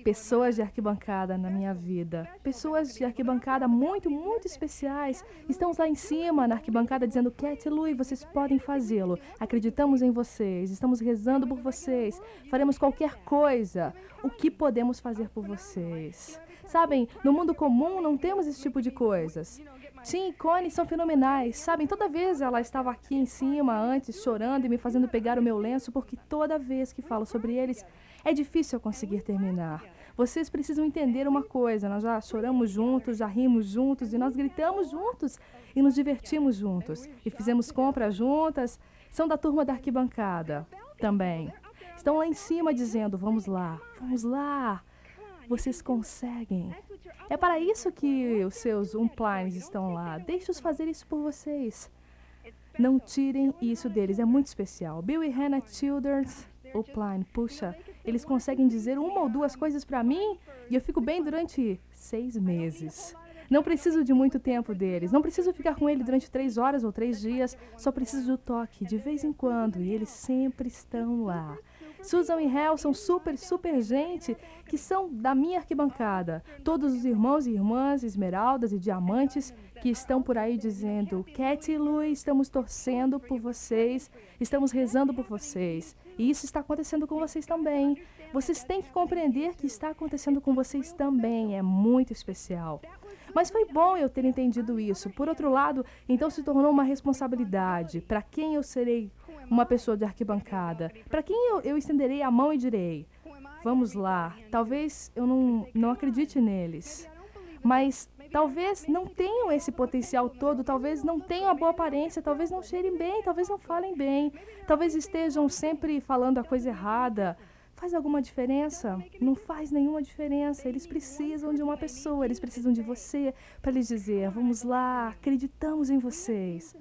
pessoas de arquibancada na minha vida. Pessoas de arquibancada muito, muito especiais. Estamos lá em cima na arquibancada dizendo: Cat e vocês podem fazê-lo. Acreditamos em vocês. Estamos rezando por vocês. Faremos qualquer coisa. O que podemos fazer por vocês? Sabem, no mundo comum não temos esse tipo de coisas. Tim e Connie são fenomenais. Sabem, toda vez ela estava aqui em cima antes, chorando e me fazendo pegar o meu lenço, porque toda vez que falo sobre eles, é difícil conseguir terminar. Vocês precisam entender uma coisa: nós já choramos juntos, já rimos juntos e nós gritamos juntos e nos divertimos juntos e fizemos compras juntas. São da turma da arquibancada também. Estão lá em cima dizendo: vamos lá, vamos lá. Vocês conseguem. É para isso que os seus umplines estão lá. Deixe-os fazer isso por vocês. Não tirem isso deles, é muito especial. Bill e Hannah Childers, upline, puxa, eles conseguem dizer uma ou duas coisas para mim e eu fico bem durante seis meses. Não preciso de muito tempo deles. Não preciso ficar com ele durante três horas ou três dias. Só preciso do toque de vez em quando e eles sempre estão lá. Susan e Hel são super, super gente que são da minha arquibancada. Todos os irmãos e irmãs, esmeraldas e diamantes que estão por aí dizendo: Cat e Lu, estamos torcendo por vocês, estamos rezando por vocês. E isso está acontecendo com vocês também. Vocês têm que compreender que está acontecendo com vocês também. É muito especial. Mas foi bom eu ter entendido isso. Por outro lado, então se tornou uma responsabilidade. Para quem eu serei uma pessoa de arquibancada? Para quem eu, eu estenderei a mão e direi: Vamos lá, talvez eu não, não acredite neles, mas talvez não tenham esse potencial todo, talvez não tenham a boa aparência, talvez não cheirem bem, talvez não falem bem, talvez estejam sempre falando a coisa errada. Faz alguma diferença? Não faz nenhuma diferença. Eles precisam de uma pessoa, eles precisam de você para lhes dizer: vamos lá, acreditamos em vocês.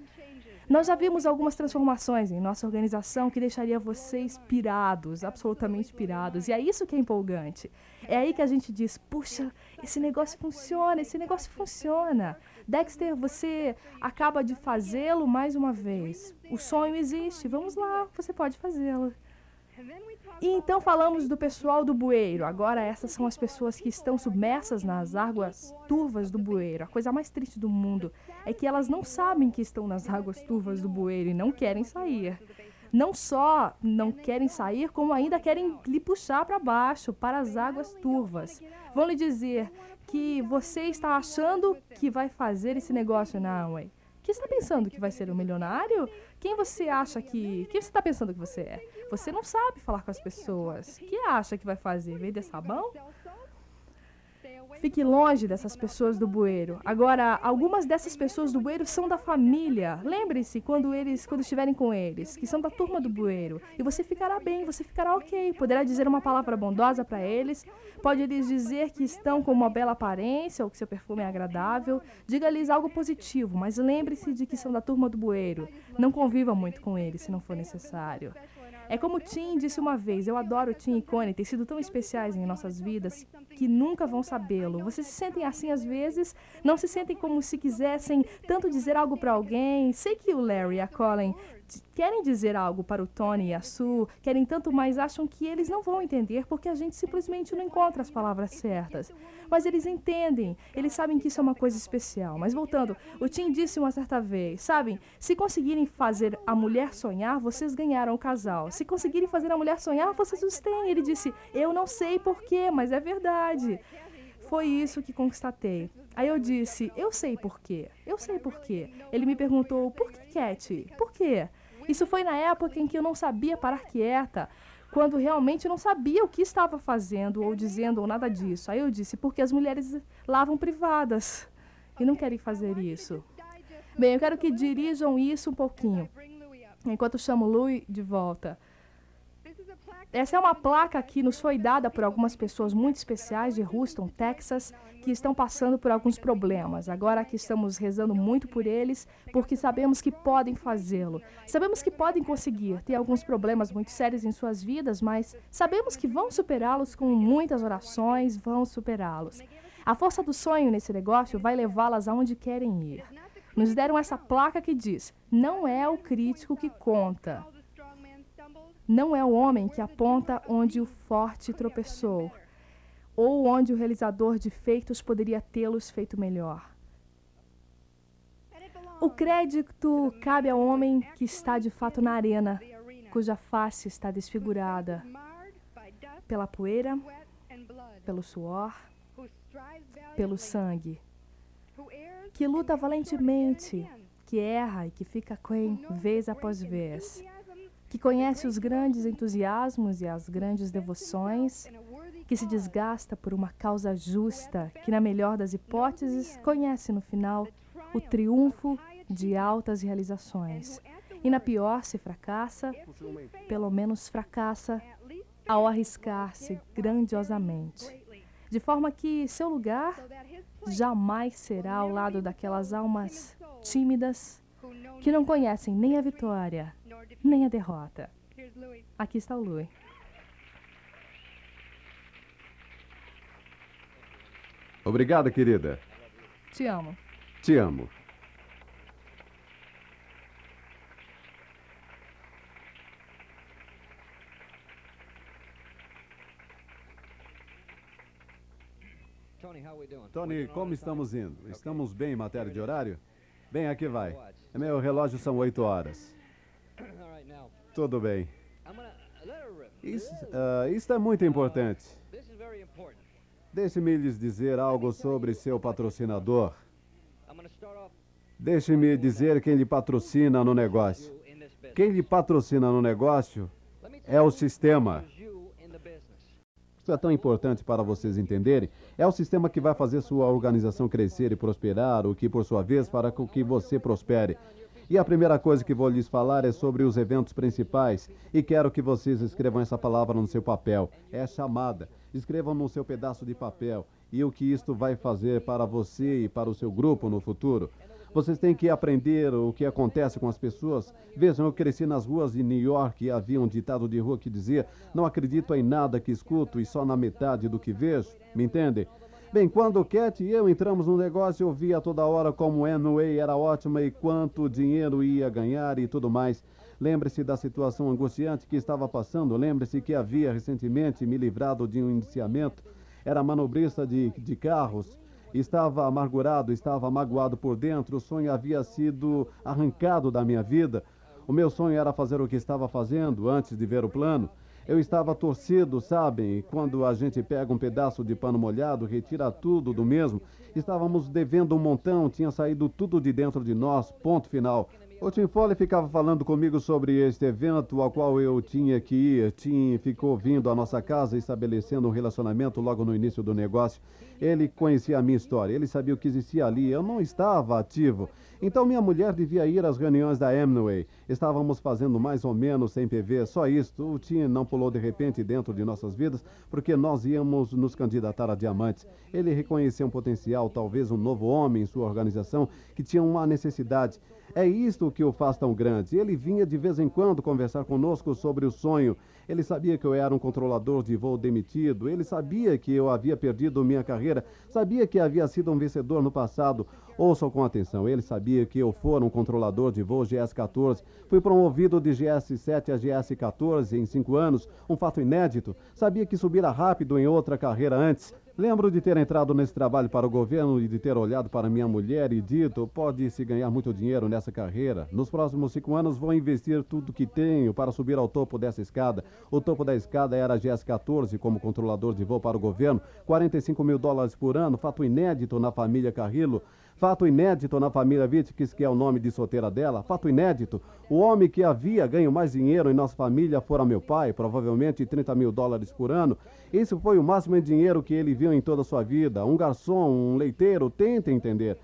Nós já vimos algumas transformações em nossa organização que deixaria vocês pirados, absolutamente pirados. E é isso que é empolgante. É aí que a gente diz: puxa, esse negócio funciona, esse negócio funciona. Dexter, você acaba de fazê-lo mais uma vez. O sonho existe, vamos lá, você pode fazê-lo. E então falamos do pessoal do bueiro. Agora essas são as pessoas que estão submersas nas águas turvas do bueiro. A coisa mais triste do mundo é que elas não sabem que estão nas águas turvas do bueiro e não querem sair. Não só não querem sair, como ainda querem lhe puxar para baixo, para as águas turvas. Vão lhe dizer que você está achando que vai fazer esse negócio na Amway. que está pensando que vai ser um milionário? Quem você acha que. Quem você está pensando que você é? Você não sabe falar com as pessoas. O que acha que vai fazer? Vender sabão? Fique longe dessas pessoas do bueiro. Agora, algumas dessas pessoas do bueiro são da família. Lembre-se quando eles, quando estiverem com eles, que são da turma do bueiro. E você ficará bem, você ficará ok. Poderá dizer uma palavra bondosa para eles. Pode lhes dizer que estão com uma bela aparência ou que seu perfume é agradável. Diga-lhes algo positivo, mas lembre-se de que são da turma do bueiro. Não conviva muito com eles se não for necessário. É como Tim disse uma vez, eu adoro Tim e Connie, têm sido tão especiais em nossas vidas que nunca vão sabê-lo. Vocês se sentem assim às vezes? Não se sentem como se quisessem tanto dizer algo para alguém? Sei que o Larry e a Colin querem dizer algo para o Tony e a Sue, querem tanto, mas acham que eles não vão entender porque a gente simplesmente não encontra as palavras certas. Mas eles entendem, eles sabem que isso é uma coisa especial. Mas voltando, o Tim disse uma certa vez: sabem, se conseguirem fazer a mulher sonhar, vocês ganharam o casal. Se conseguirem fazer a mulher sonhar, vocês os têm. Ele disse: eu não sei porquê, mas é verdade. Foi isso que constatei. Aí eu disse, eu sei por quê. Eu sei por quê. Ele me perguntou, por que, Cat? Por quê? Isso foi na época em que eu não sabia parar quieta, quando realmente não sabia o que estava fazendo ou dizendo ou nada disso. Aí eu disse, porque as mulheres lavam privadas e não querem fazer isso. Bem, eu quero que dirijam isso um pouquinho, enquanto chamo Louis de volta. Essa é uma placa que nos foi dada por algumas pessoas muito especiais de Houston, Texas, que estão passando por alguns problemas. Agora que estamos rezando muito por eles, porque sabemos que podem fazê-lo. Sabemos que podem conseguir. Tem alguns problemas muito sérios em suas vidas, mas sabemos que vão superá-los com muitas orações, vão superá-los. A força do sonho nesse negócio vai levá-las aonde querem ir. Nos deram essa placa que diz: não é o crítico que conta. Não é o homem que aponta onde o forte tropeçou, ou onde o realizador de feitos poderia tê-los feito melhor. O crédito cabe ao homem que está de fato na arena, cuja face está desfigurada pela poeira, pelo suor, pelo sangue, que luta valentemente, que erra e que fica quen vez após vez que conhece os grandes entusiasmos e as grandes devoções, que se desgasta por uma causa justa, que, na melhor das hipóteses, conhece no final o triunfo de altas realizações. E na pior, se fracassa, pelo menos fracassa ao arriscar-se grandiosamente. De forma que seu lugar jamais será ao lado daquelas almas tímidas que não conhecem nem a vitória nem a derrota. Aqui está o Louis. Obrigada, querida. Te amo. Te amo. Tony, como estamos indo? Estamos bem em matéria de horário? Bem, aqui vai. Meu relógio são oito horas. Tudo bem. Isso, uh, isso é muito importante. Deixe-me lhes dizer algo sobre seu patrocinador. Deixe-me dizer quem lhe patrocina no negócio. Quem lhe patrocina no negócio é o sistema. Isso é tão importante para vocês entenderem. É o sistema que vai fazer sua organização crescer e prosperar, o que, por sua vez, fará com que você prospere. E a primeira coisa que vou lhes falar é sobre os eventos principais. E quero que vocês escrevam essa palavra no seu papel. É chamada. Escrevam no seu pedaço de papel. E o que isto vai fazer para você e para o seu grupo no futuro. Vocês têm que aprender o que acontece com as pessoas. Vejam, eu cresci nas ruas de New York e havia um ditado de rua que dizia: Não acredito em nada que escuto e só na metade do que vejo. Me entendem? Bem, quando o Cat e eu entramos no negócio, eu via toda hora como Enway era ótima e quanto dinheiro ia ganhar e tudo mais. Lembre-se da situação angustiante que estava passando. Lembre-se que havia recentemente me livrado de um indiciamento. Era manobrista de, de carros. Estava amargurado, estava magoado por dentro. O sonho havia sido arrancado da minha vida. O meu sonho era fazer o que estava fazendo antes de ver o plano. Eu estava torcido, sabem? Quando a gente pega um pedaço de pano molhado, retira tudo do mesmo. Estávamos devendo um montão, tinha saído tudo de dentro de nós, ponto final. O Tim Foley ficava falando comigo sobre este evento ao qual eu tinha que ir. Tim ficou vindo à nossa casa, estabelecendo um relacionamento logo no início do negócio. Ele conhecia a minha história, ele sabia o que existia ali. Eu não estava ativo. Então minha mulher devia ir às reuniões da Amway. Estávamos fazendo mais ou menos sem PV, só isto. O Tim não pulou de repente dentro de nossas vidas, porque nós íamos nos candidatar a diamantes. Ele reconheceu um potencial, talvez um novo homem em sua organização, que tinha uma necessidade. É isto que o faz tão grande. Ele vinha de vez em quando conversar conosco sobre o sonho. Ele sabia que eu era um controlador de voo demitido. Ele sabia que eu havia perdido minha carreira. Sabia que havia sido um vencedor no passado. Ouçam com atenção. Ele sabia que eu fora um controlador de voo GS-14. Fui promovido de GS-7 a GS-14 em cinco anos. Um fato inédito. Sabia que subira rápido em outra carreira antes. Lembro de ter entrado nesse trabalho para o governo e de ter olhado para minha mulher e dito: pode-se ganhar muito dinheiro nessa carreira. Nos próximos cinco anos vou investir tudo que tenho para subir ao topo dessa escada. O topo da escada era a GS-14 como controlador de voo para o governo, 45 mil dólares por ano, fato inédito na família Carrillo. Fato inédito na família Vitkis, que é o nome de solteira dela. Fato inédito. O homem que havia ganho mais dinheiro em nossa família fora meu pai, provavelmente 30 mil dólares por ano. Esse foi o máximo de dinheiro que ele viu em toda a sua vida. Um garçom, um leiteiro, tenta entender.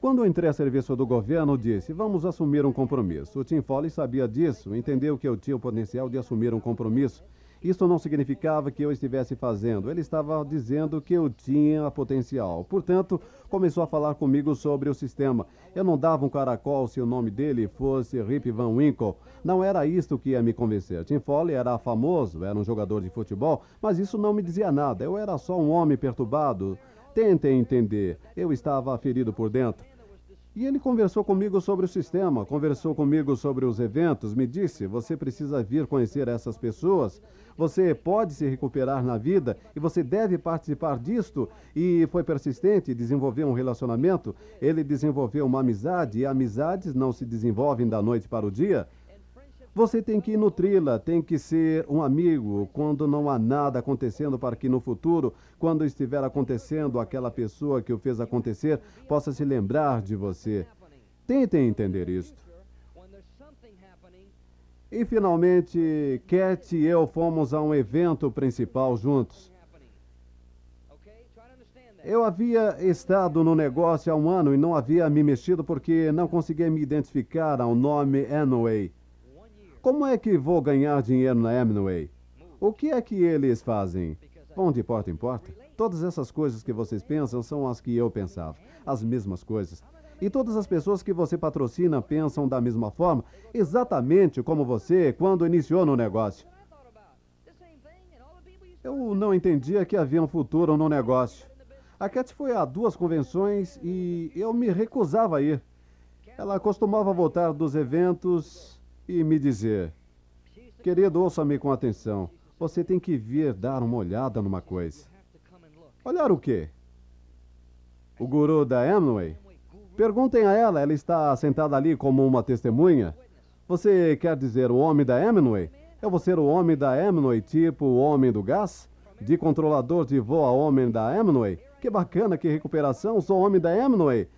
Quando entrei a serviço do governo, disse: Vamos assumir um compromisso. O Tim Foley sabia disso, entendeu que eu tinha o potencial de assumir um compromisso. Isso não significava que eu estivesse fazendo, ele estava dizendo que eu tinha potencial. Portanto, começou a falar comigo sobre o sistema. Eu não dava um caracol se o nome dele fosse Rip Van Winkle. Não era isto que ia me convencer. Tim Foley era famoso, era um jogador de futebol, mas isso não me dizia nada. Eu era só um homem perturbado. Tentem entender. Eu estava ferido por dentro. E ele conversou comigo sobre o sistema, conversou comigo sobre os eventos, me disse: você precisa vir conhecer essas pessoas, você pode se recuperar na vida e você deve participar disto. E foi persistente, desenvolveu um relacionamento, ele desenvolveu uma amizade, e amizades não se desenvolvem da noite para o dia. Você tem que nutri-la, tem que ser um amigo quando não há nada acontecendo para que no futuro, quando estiver acontecendo, aquela pessoa que o fez acontecer possa se lembrar de você. Tentem entender isto. E finalmente, Cat e eu fomos a um evento principal juntos. Eu havia estado no negócio há um ano e não havia me mexido porque não conseguia me identificar ao nome Anway. Como é que vou ganhar dinheiro na Amway? O que é que eles fazem? Vão de porta em porta? Todas essas coisas que vocês pensam são as que eu pensava. As mesmas coisas. E todas as pessoas que você patrocina pensam da mesma forma, exatamente como você quando iniciou no negócio. Eu não entendia que havia um futuro no negócio. A Cat foi a duas convenções e eu me recusava a ir. Ela costumava voltar dos eventos e me dizer: Querido, ouça-me com atenção. Você tem que vir dar uma olhada numa coisa. Olhar o quê? O guru da Amway? Perguntem a ela, ela está sentada ali como uma testemunha. Você quer dizer o homem da Amway? Eu vou ser o homem da Amway, tipo o homem do gás? De controlador de voo a homem da Amway? Que bacana, que recuperação, sou homem da Amway.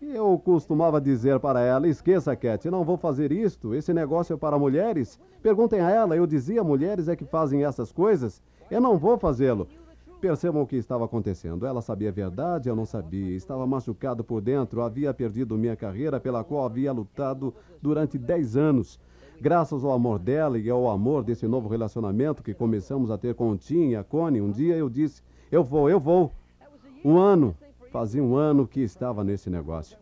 Eu costumava dizer para ela: esqueça, Cat, não vou fazer isto. Esse negócio é para mulheres. Perguntem a ela. Eu dizia: mulheres é que fazem essas coisas. Eu não vou fazê-lo. Percebam o que estava acontecendo. Ela sabia a verdade, eu não sabia. Estava machucado por dentro, havia perdido minha carreira pela qual havia lutado durante 10 anos. Graças ao amor dela e ao amor desse novo relacionamento que começamos a ter com o Tim e a Connie, um dia eu disse: Eu vou, eu vou. Um ano, Fazia um ano que estava nesse negócio.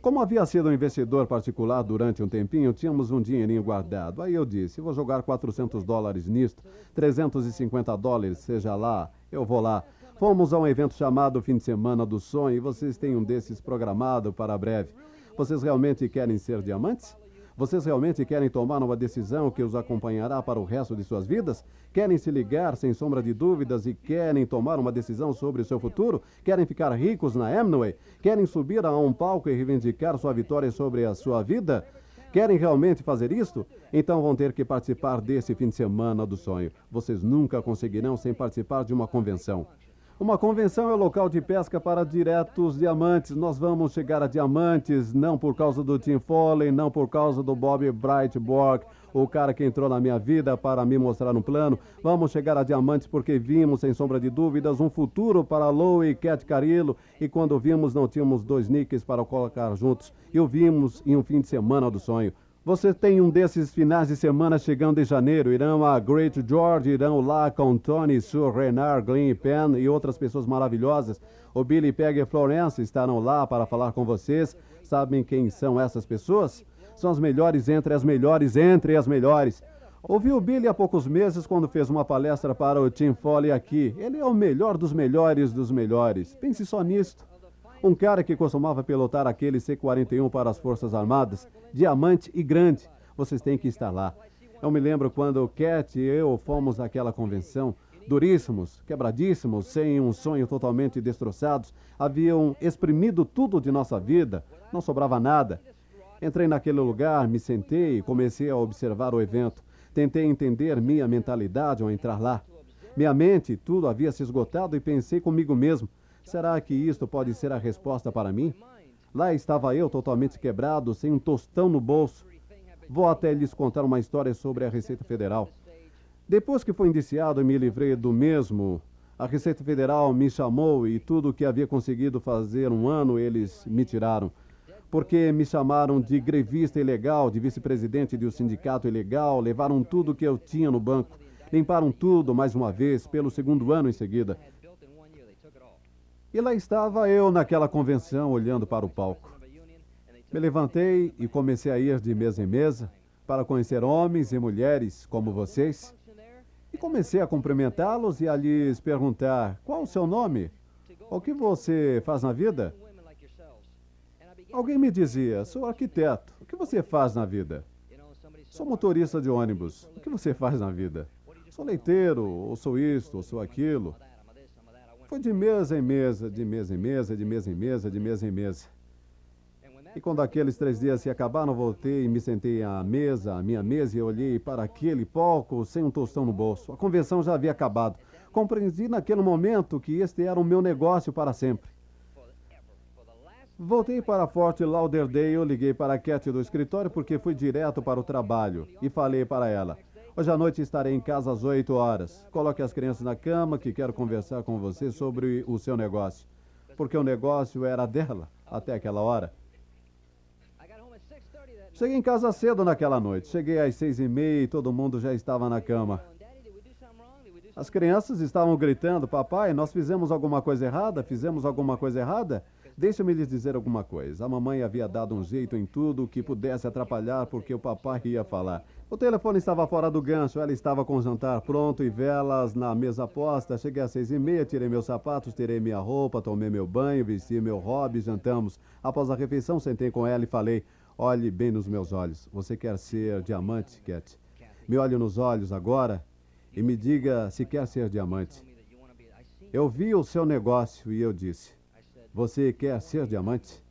Como havia sido um investidor particular durante um tempinho, tínhamos um dinheirinho guardado. Aí eu disse: vou jogar 400 dólares nisto, 350 dólares, seja lá, eu vou lá. Fomos a um evento chamado Fim de Semana do Sonho e vocês têm um desses programado para breve. Vocês realmente querem ser diamantes? Vocês realmente querem tomar uma decisão que os acompanhará para o resto de suas vidas? Querem se ligar sem sombra de dúvidas e querem tomar uma decisão sobre o seu futuro? Querem ficar ricos na Amway? Querem subir a um palco e reivindicar sua vitória sobre a sua vida? Querem realmente fazer isto? Então vão ter que participar desse fim de semana do sonho. Vocês nunca conseguirão sem participar de uma convenção. Uma convenção é o local de pesca para diretos diamantes. Nós vamos chegar a diamantes, não por causa do Tim Foley, não por causa do Bob Brightborg, o cara que entrou na minha vida para me mostrar um plano. Vamos chegar a diamantes porque vimos, sem sombra de dúvidas, um futuro para Lou e Cat Carillo. E quando vimos, não tínhamos dois nicks para colocar juntos. E o vimos em um fim de semana do sonho. Você tem um desses finais de semana chegando em janeiro. Irão a Great George, irão lá com Tony, Sue, Renard, Glenn Penn e outras pessoas maravilhosas. O Billy Peg e Florence estarão lá para falar com vocês. Sabem quem são essas pessoas? São as melhores entre as melhores entre as melhores. Ouvi o Billy há poucos meses quando fez uma palestra para o Tim Foley aqui. Ele é o melhor dos melhores dos melhores. Pense só nisto. Um cara que costumava pilotar aquele C-41 para as Forças Armadas, diamante e grande. Vocês têm que estar lá. Eu me lembro quando o Cat e eu fomos àquela convenção, duríssimos, quebradíssimos, sem um sonho totalmente destroçados, haviam exprimido tudo de nossa vida, não sobrava nada. Entrei naquele lugar, me sentei e comecei a observar o evento. Tentei entender minha mentalidade ao entrar lá. Minha mente, tudo havia se esgotado e pensei comigo mesmo: Será que isto pode ser a resposta para mim? Lá estava eu totalmente quebrado, sem um tostão no bolso. Vou até lhes contar uma história sobre a Receita Federal. Depois que fui indiciado e me livrei do mesmo, a Receita Federal me chamou e tudo o que havia conseguido fazer um ano eles me tiraram. Porque me chamaram de grevista ilegal, de vice-presidente de um sindicato ilegal, levaram tudo que eu tinha no banco, limparam tudo mais uma vez, pelo segundo ano em seguida. E lá estava eu naquela convenção olhando para o palco. Me levantei e comecei a ir de mesa em mesa para conhecer homens e mulheres como vocês. E comecei a cumprimentá-los e a lhes perguntar: qual o seu nome? O que você faz na vida? Alguém me dizia: sou arquiteto. O que você faz na vida? Sou motorista de ônibus. O que você faz na vida? Sou leiteiro, ou sou isto, ou sou aquilo. Foi de mesa em mesa, de mesa em mesa, de mesa em mesa, de mesa em mesa. E quando aqueles três dias se acabaram, voltei e me sentei à mesa, à minha mesa, e olhei para aquele palco sem um tostão no bolso. A convenção já havia acabado. Compreendi naquele momento que este era o meu negócio para sempre. Voltei para Fort Lauderdale, liguei para a Cat do escritório porque fui direto para o trabalho e falei para ela. Hoje à noite estarei em casa às 8 horas. Coloque as crianças na cama que quero conversar com você sobre o seu negócio. Porque o negócio era dela até aquela hora. Cheguei em casa cedo naquela noite. Cheguei às seis e meia e todo mundo já estava na cama. As crianças estavam gritando: Papai, nós fizemos alguma coisa errada? Fizemos alguma coisa errada? Deixa-me lhes dizer alguma coisa. A mamãe havia dado um jeito em tudo que pudesse atrapalhar porque o papai ia falar. O telefone estava fora do gancho, ela estava com o jantar pronto e velas na mesa posta. Cheguei às seis e meia, tirei meus sapatos, tirei minha roupa, tomei meu banho, vesti meu hobby, jantamos. Após a refeição, sentei com ela e falei: Olhe bem nos meus olhos. Você quer ser diamante, Cat? Me olhe nos olhos agora e me diga se quer ser diamante. Eu vi o seu negócio e eu disse: Você quer ser diamante?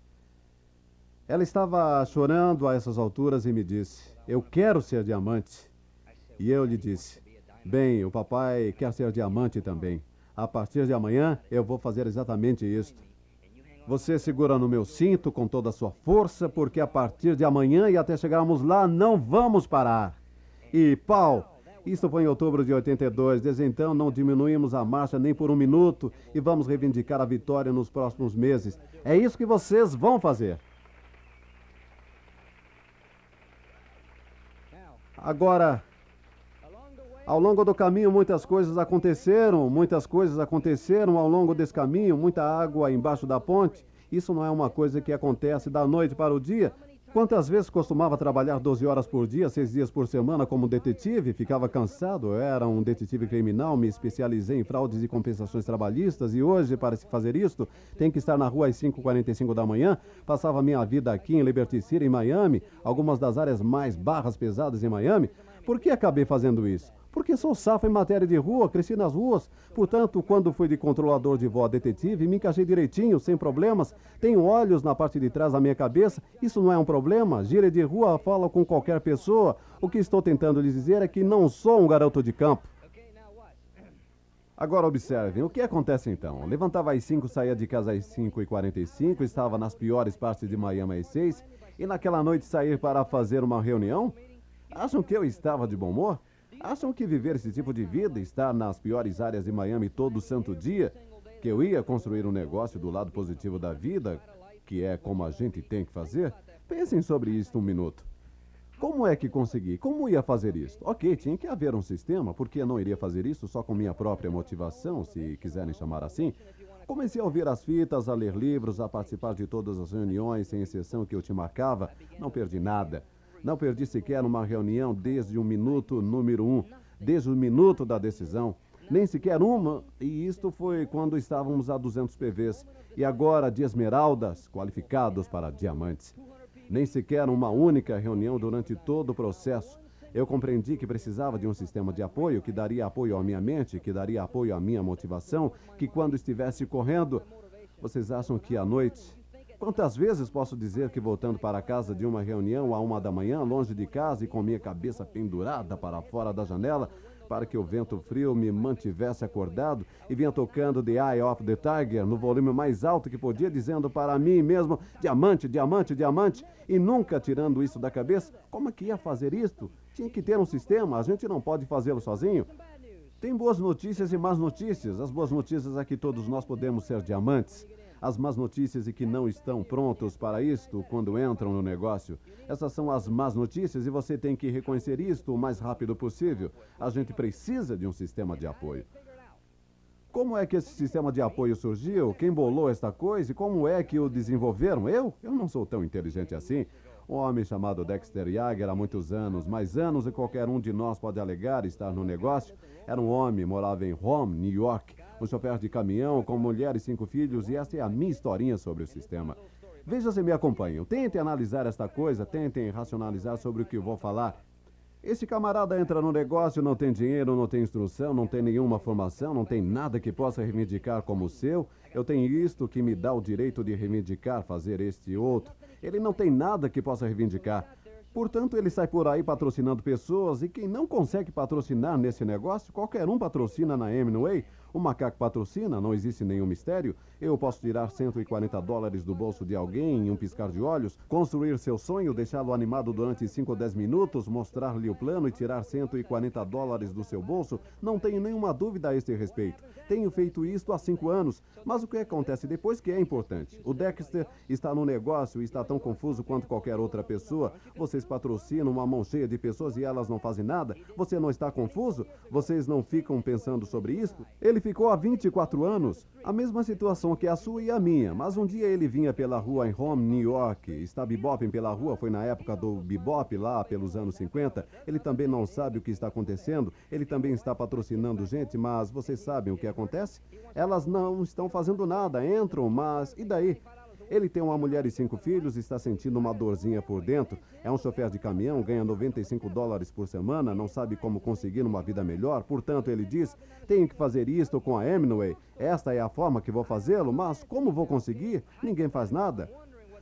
Ela estava chorando a essas alturas e me disse: eu quero ser diamante. E eu lhe disse: Bem, o papai quer ser diamante também. A partir de amanhã eu vou fazer exatamente isto. Você segura no meu cinto com toda a sua força, porque a partir de amanhã e até chegarmos lá não vamos parar. E pau! Isso foi em outubro de 82. Desde então não diminuímos a marcha nem por um minuto e vamos reivindicar a vitória nos próximos meses. É isso que vocês vão fazer. Agora, ao longo do caminho, muitas coisas aconteceram, muitas coisas aconteceram ao longo desse caminho, muita água embaixo da ponte. Isso não é uma coisa que acontece da noite para o dia, Quantas vezes costumava trabalhar 12 horas por dia, seis dias por semana como detetive? Ficava cansado, eu era um detetive criminal, me especializei em fraudes e compensações trabalhistas e hoje, para se fazer isto, tem que estar na rua às 5h45 da manhã. Passava minha vida aqui em Liberty City, em Miami, algumas das áreas mais barras pesadas em Miami. Por que acabei fazendo isso? Porque sou safo em matéria de rua, cresci nas ruas. Portanto, quando fui de controlador de voo a detetive, me encaixei direitinho, sem problemas. Tenho olhos na parte de trás da minha cabeça. Isso não é um problema. Gira de rua, falo com qualquer pessoa. O que estou tentando lhes dizer é que não sou um garoto de campo. Agora observem, o que acontece então? Levantava às 5, saía de casa às 5 e 45 estava nas piores partes de Miami às 6 e naquela noite sair para fazer uma reunião? Acham que eu estava de bom humor? Acham que viver esse tipo de vida, estar nas piores áreas de Miami todo santo dia, que eu ia construir um negócio do lado positivo da vida, que é como a gente tem que fazer? Pensem sobre isso um minuto. Como é que consegui? Como ia fazer isso? Ok, tinha que haver um sistema, porque eu não iria fazer isso só com minha própria motivação, se quiserem chamar assim. Comecei a ouvir as fitas, a ler livros, a participar de todas as reuniões, sem exceção que eu te marcava. Não perdi nada. Não perdi sequer uma reunião desde o minuto número um, desde o minuto da decisão. Nem sequer uma, e isto foi quando estávamos a 200 PVs. E agora de esmeraldas, qualificados para diamantes. Nem sequer uma única reunião durante todo o processo. Eu compreendi que precisava de um sistema de apoio que daria apoio à minha mente, que daria apoio à minha motivação, que quando estivesse correndo. Vocês acham que à noite Quantas vezes posso dizer que voltando para casa de uma reunião à uma da manhã, longe de casa e com minha cabeça pendurada para fora da janela, para que o vento frio me mantivesse acordado e vinha tocando The Eye of the Tiger no volume mais alto que podia, dizendo para mim mesmo: diamante, diamante, diamante, e nunca tirando isso da cabeça? Como é que ia fazer isto? Tinha que ter um sistema, a gente não pode fazê-lo sozinho. Tem boas notícias e más notícias. As boas notícias é que todos nós podemos ser diamantes as más notícias e que não estão prontos para isto quando entram no negócio. Essas são as más notícias e você tem que reconhecer isto o mais rápido possível. A gente precisa de um sistema de apoio. Como é que esse sistema de apoio surgiu? Quem bolou esta coisa e como é que o desenvolveram? Eu? Eu não sou tão inteligente assim. Um homem chamado Dexter Yager há muitos anos, mais anos e qualquer um de nós pode alegar estar no negócio. Era um homem, morava em Rome, New York um chofer de caminhão com mulher e cinco filhos, e esta é a minha historinha sobre o sistema. Veja se me acompanham. Tentem analisar esta coisa, tentem racionalizar sobre o que eu vou falar. Esse camarada entra no negócio, não tem dinheiro, não tem instrução, não tem nenhuma formação, não tem nada que possa reivindicar como seu. Eu tenho isto que me dá o direito de reivindicar, fazer este outro. Ele não tem nada que possa reivindicar. Portanto, ele sai por aí patrocinando pessoas e quem não consegue patrocinar nesse negócio, qualquer um patrocina na Hemingway o macaco patrocina, não existe nenhum mistério. Eu posso tirar 140 dólares do bolso de alguém em um piscar de olhos, construir seu sonho, deixá-lo animado durante 5 ou 10 minutos, mostrar-lhe o plano e tirar 140 dólares do seu bolso. Não tenho nenhuma dúvida a este respeito. Tenho feito isto há 5 anos, mas o que acontece depois que é importante. O Dexter está no negócio e está tão confuso quanto qualquer outra pessoa. Vocês patrocinam uma mão cheia de pessoas e elas não fazem nada? Você não está confuso? Vocês não ficam pensando sobre isso? Ele ficou há 24 anos. A mesma situação que a sua e a minha. Mas um dia ele vinha pela rua em Home, New York. Está bebopem pela rua, foi na época do bebop, lá pelos anos 50. Ele também não sabe o que está acontecendo. Ele também está patrocinando gente, mas vocês sabem o que acontece? Elas não estão fazendo nada, entram, mas e daí? Ele tem uma mulher e cinco filhos, está sentindo uma dorzinha por dentro. É um chofer de caminhão, ganha 95 dólares por semana, não sabe como conseguir uma vida melhor. Portanto, ele diz: tenho que fazer isto com a Hemingway. Esta é a forma que vou fazê-lo, mas como vou conseguir? Ninguém faz nada.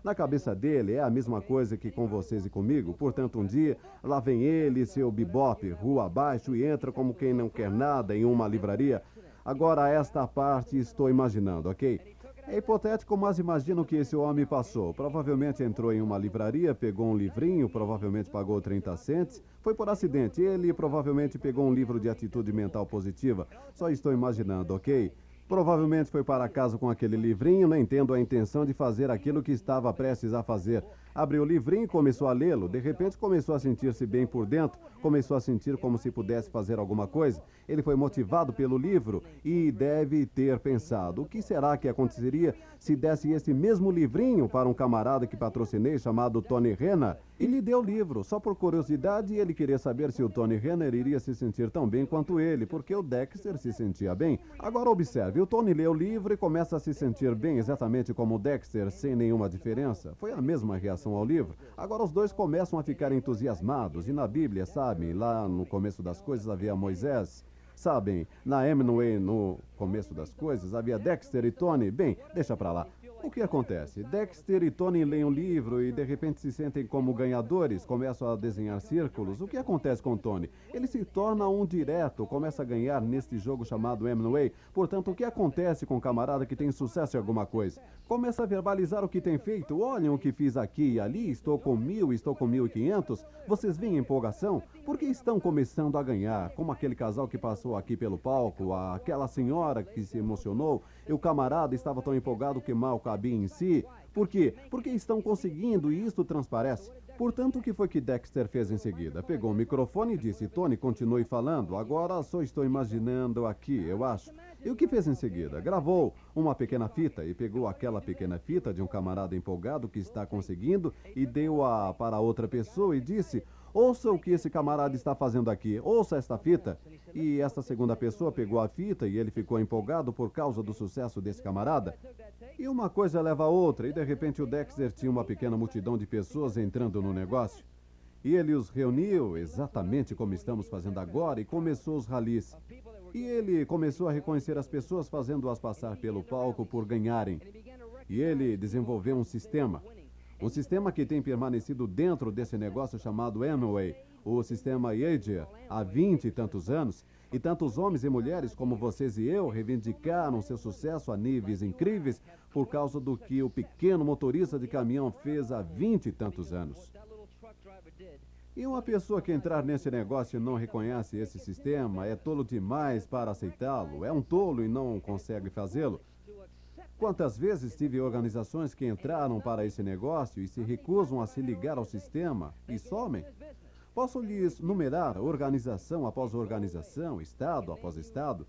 Na cabeça dele é a mesma coisa que com vocês e comigo. Portanto, um dia, lá vem ele, seu bebop, rua abaixo, e entra como quem não quer nada em uma livraria. Agora, esta parte estou imaginando, ok? É hipotético, mas imagino que esse homem passou. Provavelmente entrou em uma livraria, pegou um livrinho, provavelmente pagou 30 centes. Foi por acidente. Ele provavelmente pegou um livro de atitude mental positiva. Só estou imaginando, ok? Provavelmente foi para casa com aquele livrinho, nem tendo a intenção de fazer aquilo que estava prestes a fazer. Abriu o livrinho e começou a lê-lo. De repente começou a sentir-se bem por dentro, começou a sentir como se pudesse fazer alguma coisa. Ele foi motivado pelo livro e deve ter pensado: o que será que aconteceria se desse esse mesmo livrinho para um camarada que patrocinei chamado Tony Rena? E lhe deu o livro. Só por curiosidade, ele queria saber se o Tony Renner iria se sentir tão bem quanto ele, porque o Dexter se sentia bem. Agora observe, o Tony lê o livro e começa a se sentir bem exatamente como o Dexter, sem nenhuma diferença. Foi a mesma reação relação ao livro. Agora os dois começam a ficar entusiasmados. E na Bíblia, sabem, lá no começo das coisas havia Moisés. Sabem, na Hemingway, no começo das coisas, havia Dexter e Tony. Bem, deixa pra lá. O que acontece? Dexter e Tony leem um livro e de repente se sentem como ganhadores, começam a desenhar círculos. O que acontece com Tony? Ele se torna um direto, começa a ganhar neste jogo chamado Amway. Portanto, o que acontece com o um camarada que tem sucesso em alguma coisa? Começa a verbalizar o que tem feito. Olhem o que fiz aqui e ali, estou com mil, estou com mil e quinhentos. Vocês veem empolgação? Porque estão começando a ganhar, como aquele casal que passou aqui pelo palco, aquela senhora que se emocionou, e o camarada estava tão empolgado que mal cabia em si. Por quê? Porque estão conseguindo e isto transparece. Portanto, o que foi que Dexter fez em seguida? Pegou o microfone e disse: Tony, continue falando. Agora só estou imaginando aqui, eu acho. E o que fez em seguida? Gravou uma pequena fita e pegou aquela pequena fita de um camarada empolgado que está conseguindo e deu-a para outra pessoa e disse: Ouça o que esse camarada está fazendo aqui, ouça esta fita. E esta segunda pessoa pegou a fita e ele ficou empolgado por causa do sucesso desse camarada. E uma coisa leva a outra, e de repente o Dexter tinha uma pequena multidão de pessoas entrando no negócio. E ele os reuniu exatamente como estamos fazendo agora e começou os ralis. E ele começou a reconhecer as pessoas, fazendo-as passar pelo palco por ganharem. E ele desenvolveu um sistema. Um sistema que tem permanecido dentro desse negócio chamado Amway, o sistema Yager, há vinte e tantos anos, e tantos homens e mulheres como vocês e eu reivindicaram seu sucesso a níveis incríveis por causa do que o pequeno motorista de caminhão fez há vinte e tantos anos. E uma pessoa que entrar nesse negócio e não reconhece esse sistema é tolo demais para aceitá-lo, é um tolo e não consegue fazê-lo. Quantas vezes tive organizações que entraram para esse negócio e se recusam a se ligar ao sistema e somem? Posso lhes numerar organização após organização, estado após estado.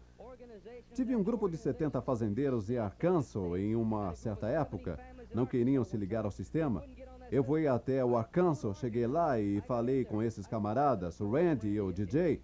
Tive um grupo de 70 fazendeiros em Arkansas em uma certa época. Não queriam se ligar ao sistema. Eu fui até o Arkansas, cheguei lá e falei com esses camaradas, o Randy e o DJ.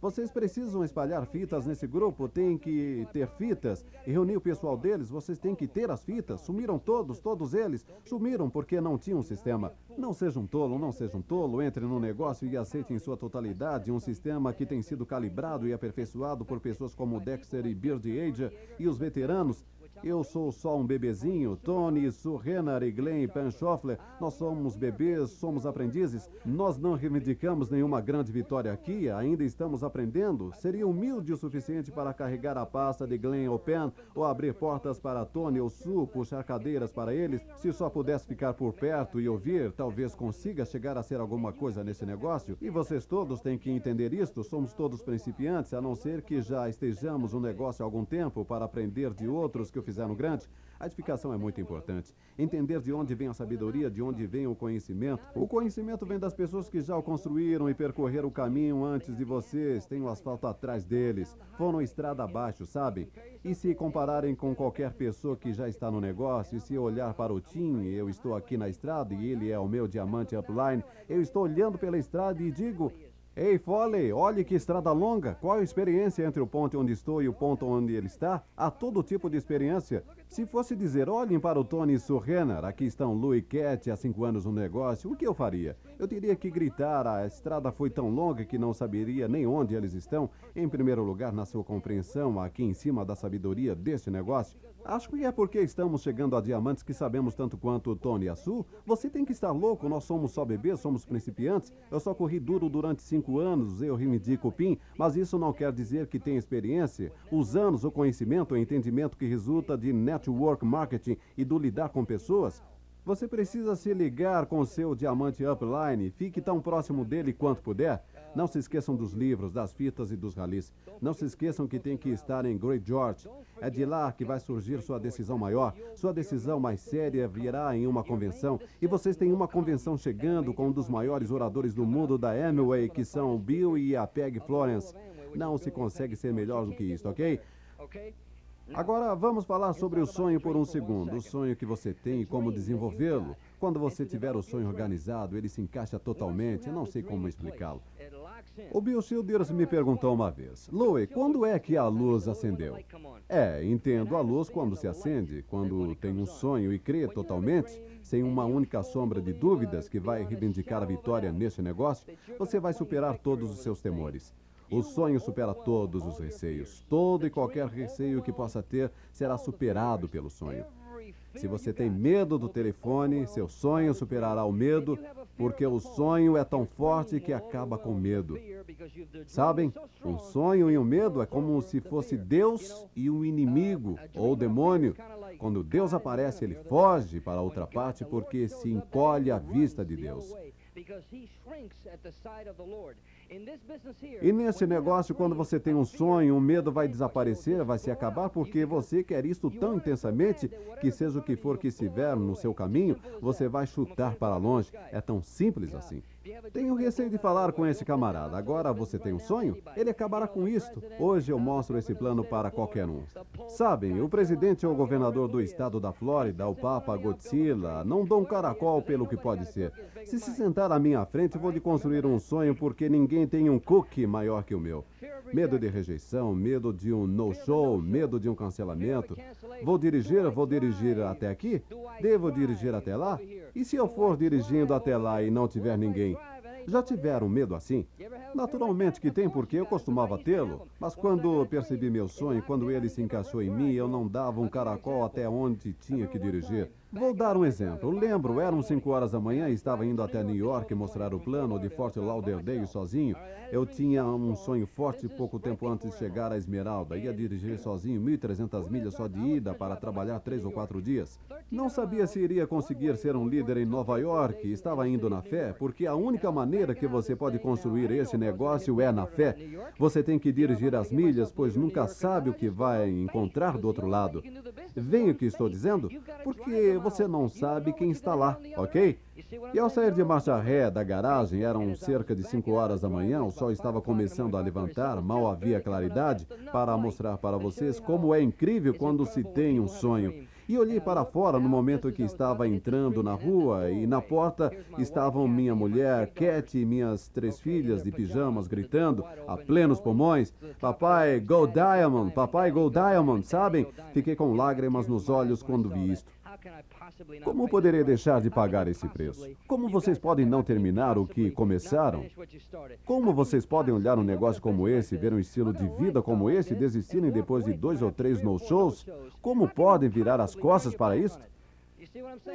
Vocês precisam espalhar fitas nesse grupo, tem que ter fitas e reunir o pessoal deles. Vocês têm que ter as fitas. Sumiram todos, todos eles. Sumiram porque não tinham um sistema. Não seja um tolo, não seja um tolo. Entre no negócio e aceite em sua totalidade um sistema que tem sido calibrado e aperfeiçoado por pessoas como Dexter e Beard Age e os veteranos eu sou só um bebezinho. Tony, Surrenar e Glenn Panchoffler, nós somos bebês, somos aprendizes. Nós não reivindicamos nenhuma grande vitória aqui, ainda estamos aprendendo. Seria humilde o suficiente para carregar a pasta de Glenn ou Pen, ou abrir portas para Tony ou Sue, puxar cadeiras para eles. Se só pudesse ficar por perto e ouvir, talvez consiga chegar a ser alguma coisa nesse negócio. E vocês todos têm que entender isto. Somos todos principiantes, a não ser que já estejamos no negócio há algum tempo para aprender de outros que o fizeram grande, a edificação é muito importante. Entender de onde vem a sabedoria, de onde vem o conhecimento. O conhecimento vem das pessoas que já o construíram e percorreram o caminho antes de vocês, têm o asfalto atrás deles, foram estrada abaixo, sabe? E se compararem com qualquer pessoa que já está no negócio, e se olhar para o Tim, eu estou aqui na estrada e ele é o meu diamante upline, eu estou olhando pela estrada e digo, Ei, Foley, olhe que estrada longa. Qual a experiência entre o ponto onde estou e o ponto onde ele está? Há todo tipo de experiência. Se fosse dizer, olhem para o Tony Surrenner, aqui estão Lou e Cat há cinco anos no negócio, o que eu faria? Eu teria que gritar, a estrada foi tão longa que não saberia nem onde eles estão. Em primeiro lugar, na sua compreensão, aqui em cima da sabedoria deste negócio. Acho que é porque estamos chegando a diamantes que sabemos tanto quanto o Tony e a Su. Você tem que estar louco, nós somos só bebês, somos principiantes. Eu só corri duro durante cinco anos, eu reivindico o PIN, mas isso não quer dizer que tenha experiência. Os anos, o conhecimento, o entendimento que resulta de network marketing e do lidar com pessoas você precisa se ligar com seu diamante upline. Fique tão próximo dele quanto puder. Não se esqueçam dos livros, das fitas e dos ralis. Não se esqueçam que tem que estar em Great George. É de lá que vai surgir sua decisão maior. Sua decisão mais séria virá em uma convenção. E vocês têm uma convenção chegando com um dos maiores oradores do mundo da Amway, que são Bill e a Peg Florence. Não se consegue ser melhor do que isso, ok? Agora vamos falar sobre o sonho por um segundo. O sonho que você tem e como desenvolvê-lo. Quando você tiver o sonho organizado, ele se encaixa totalmente. Não sei como explicá-lo. O Bill Childers me perguntou uma vez, Louie, quando é que a luz acendeu? É, entendo a luz quando se acende, quando tem um sonho e crê totalmente, sem uma única sombra de dúvidas que vai reivindicar a vitória neste negócio, você vai superar todos os seus temores. O sonho supera todos os receios. Todo e qualquer receio que possa ter será superado pelo sonho. Se você tem medo do telefone, seu sonho superará o medo, porque o sonho é tão forte que acaba com medo. Sabem, um sonho e um medo é como se fosse Deus e um inimigo ou demônio. Quando Deus aparece, ele foge para outra parte porque se encolhe à vista de Deus. E nesse negócio, quando você tem um sonho, o medo vai desaparecer, vai se acabar, porque você quer isto tão intensamente que, seja o que for que estiver no seu caminho, você vai chutar para longe. É tão simples assim. Tenho receio de falar com esse camarada. Agora você tem um sonho? Ele acabará com isto. Hoje eu mostro esse plano para qualquer um. Sabem, o presidente ou o governador do estado da Flórida, o Papa Godzilla, não um caracol pelo que pode ser. Se se sentar à minha frente, vou lhe construir um sonho porque ninguém tem um cookie maior que o meu. Medo de rejeição, medo de um no-show, medo de um cancelamento. Vou dirigir, vou dirigir até aqui? Devo dirigir até lá? E se eu for dirigindo até lá e não tiver ninguém? Já tiveram medo assim? Naturalmente que tem, porque eu costumava tê-lo. Mas quando percebi meu sonho, quando ele se encaixou em mim, eu não dava um caracol até onde tinha que dirigir. Vou dar um exemplo. Lembro, eram 5 horas da manhã e estava indo até New York mostrar o plano de Fort Lauderdale sozinho. Eu tinha um sonho forte pouco tempo antes de chegar a Esmeralda. Ia dirigir sozinho 1.300 milhas só de ida para trabalhar três ou quatro dias. Não sabia se iria conseguir ser um líder em Nova York. Estava indo na fé, porque a única maneira que você pode construir esse negócio é na fé. Você tem que dirigir as milhas, pois nunca sabe o que vai encontrar do outro lado. Vem o que estou dizendo? Porque você não sabe quem está lá, ok? E ao sair de marcha ré da garagem, eram cerca de 5 horas da manhã, o sol estava começando a levantar, mal havia claridade, para mostrar para vocês como é incrível quando se tem um sonho. E olhei para fora no momento que estava entrando na rua e na porta estavam minha mulher, Cat e minhas três filhas de pijamas gritando a plenos pulmões: Papai, Go Diamond! Papai, Go Diamond! Sabem? Fiquei com lágrimas nos olhos quando vi isto. Como poderei deixar de pagar esse preço? Como vocês podem não terminar o que começaram? Como vocês podem olhar um negócio como esse, ver um estilo de vida como esse e desistirem depois de dois ou três no-shows? Como podem virar as costas para isso?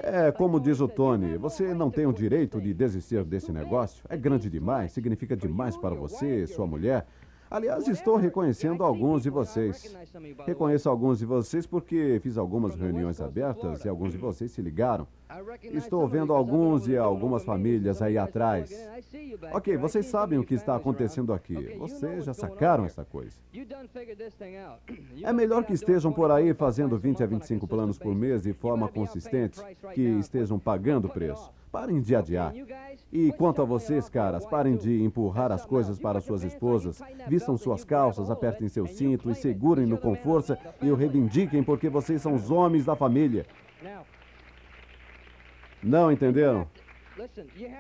É como diz o Tony, você não tem o direito de desistir desse negócio. É grande demais, significa demais para você, sua mulher. Aliás, estou reconhecendo alguns de vocês. Reconheço alguns de vocês porque fiz algumas reuniões abertas e alguns de vocês se ligaram. Estou vendo alguns e algumas famílias aí atrás. Ok, vocês sabem o que está acontecendo aqui. Vocês já sacaram essa coisa. [CLEARS THROAT] É melhor que estejam por aí fazendo 20 a 25 planos por mês de forma consistente, que estejam pagando o preço. Parem de adiar. E quanto a vocês, caras, parem de empurrar as coisas para suas esposas. Vistam suas calças, apertem seu cinto e segurem-no com força e o reivindiquem porque vocês são os homens da família. Não entenderam?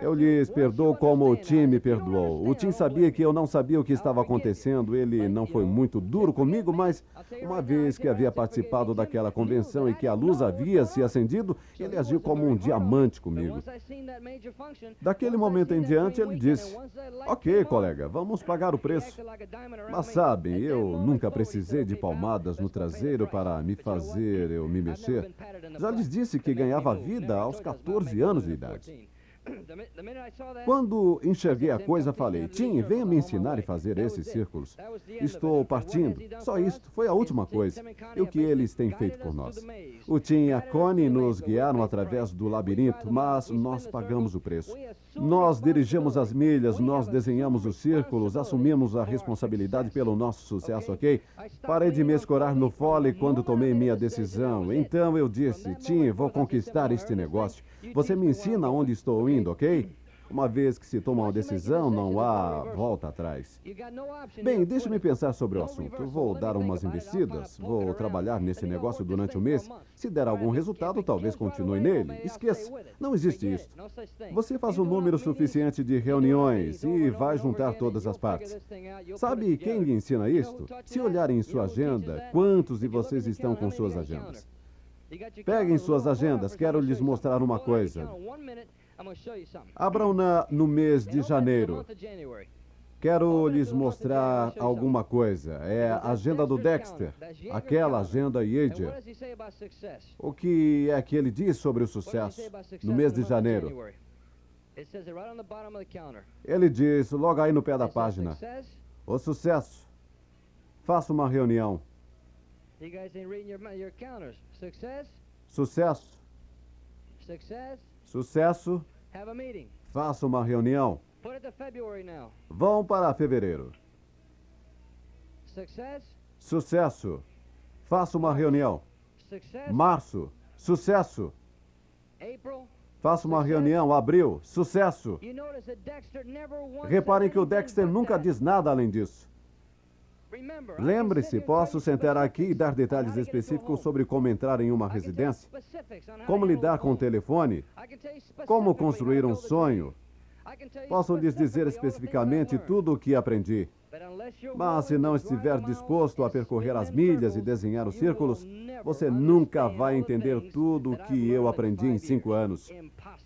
Eu lhes perdoo como o Tim me perdoou. O Tim sabia que eu não sabia o que estava acontecendo. Ele não foi muito duro comigo, mas uma vez que havia participado daquela convenção e que a luz havia se acendido, ele agiu como um diamante comigo. Daquele momento em diante, ele disse: Ok, colega, vamos pagar o preço. Mas sabem, eu nunca precisei de palmadas no traseiro para me fazer eu me mexer. Já lhes disse que ganhava vida aos 14 anos de idade. [COUGHS] Quando enxerguei a coisa, falei: Tim, venha me ensinar e fazer esses círculos. Estou partindo. Só isto. Foi a última coisa. E o que eles têm feito por nós. O Tim e a Connie nos guiaram através do labirinto, mas nós pagamos o preço. Nós dirigimos as milhas, nós desenhamos os círculos, assumimos a responsabilidade pelo nosso sucesso, ok? Parei de me escorar no fole quando tomei minha decisão. Então eu disse: Tim, vou conquistar este negócio. Você me ensina onde estou indo, ok? Uma vez que se toma uma decisão, não há volta atrás. Bem, deixe-me pensar sobre o assunto. Vou dar umas investidas, vou trabalhar nesse negócio durante um mês. Se der algum resultado, talvez continue nele. Esqueça, não existe isso. Você faz um número suficiente de reuniões e vai juntar todas as partes. Sabe quem lhe ensina isto? Se olhar em sua agenda, quantos de vocês estão com suas agendas? Peguem suas agendas, quero lhes mostrar uma coisa. Abram na, no mês de janeiro. Quero lhes mostrar alguma coisa. É a agenda do Dexter, aquela agenda Yager. O que é que ele diz sobre o sucesso no mês de janeiro? Ele diz logo aí no pé da página: O sucesso. Faça uma reunião. Sucesso. Sucesso. Faça uma reunião. Vão para fevereiro. Sucesso. Faça uma reunião. Março. Sucesso. Faça uma reunião. Abril. Sucesso. Reparem que o Dexter nunca diz nada além disso. Lembre-se, posso sentar aqui e dar detalhes específicos sobre como entrar em uma residência, como lidar com o telefone, como construir um sonho. Posso lhes dizer especificamente tudo o que aprendi. Mas se não estiver disposto a percorrer as milhas e desenhar os círculos, você nunca vai entender tudo o que eu aprendi em cinco anos.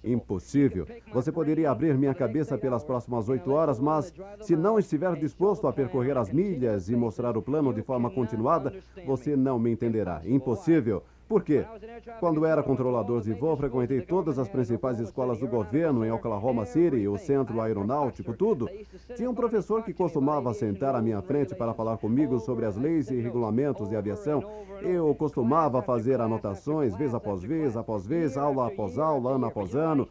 Impossível. Você poderia abrir minha cabeça pelas próximas oito horas, mas se não estiver disposto a percorrer as milhas e mostrar o plano de forma continuada, você não me entenderá. Impossível. Por quê? Quando era controlador de voo, frequentei todas as principais escolas do governo em Oklahoma City, o centro aeronáutico, tudo. Tinha um professor que costumava sentar à minha frente para falar comigo sobre as leis e regulamentos de aviação. Eu costumava fazer anotações vez após vez, após vez, aula após aula, ano após ano.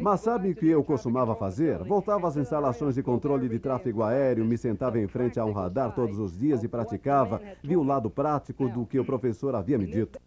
Mas sabe o que eu costumava fazer? Voltava às instalações de controle de tráfego aéreo, me sentava em frente a um radar todos os dias e praticava, vi o lado prático do que o professor havia me dito.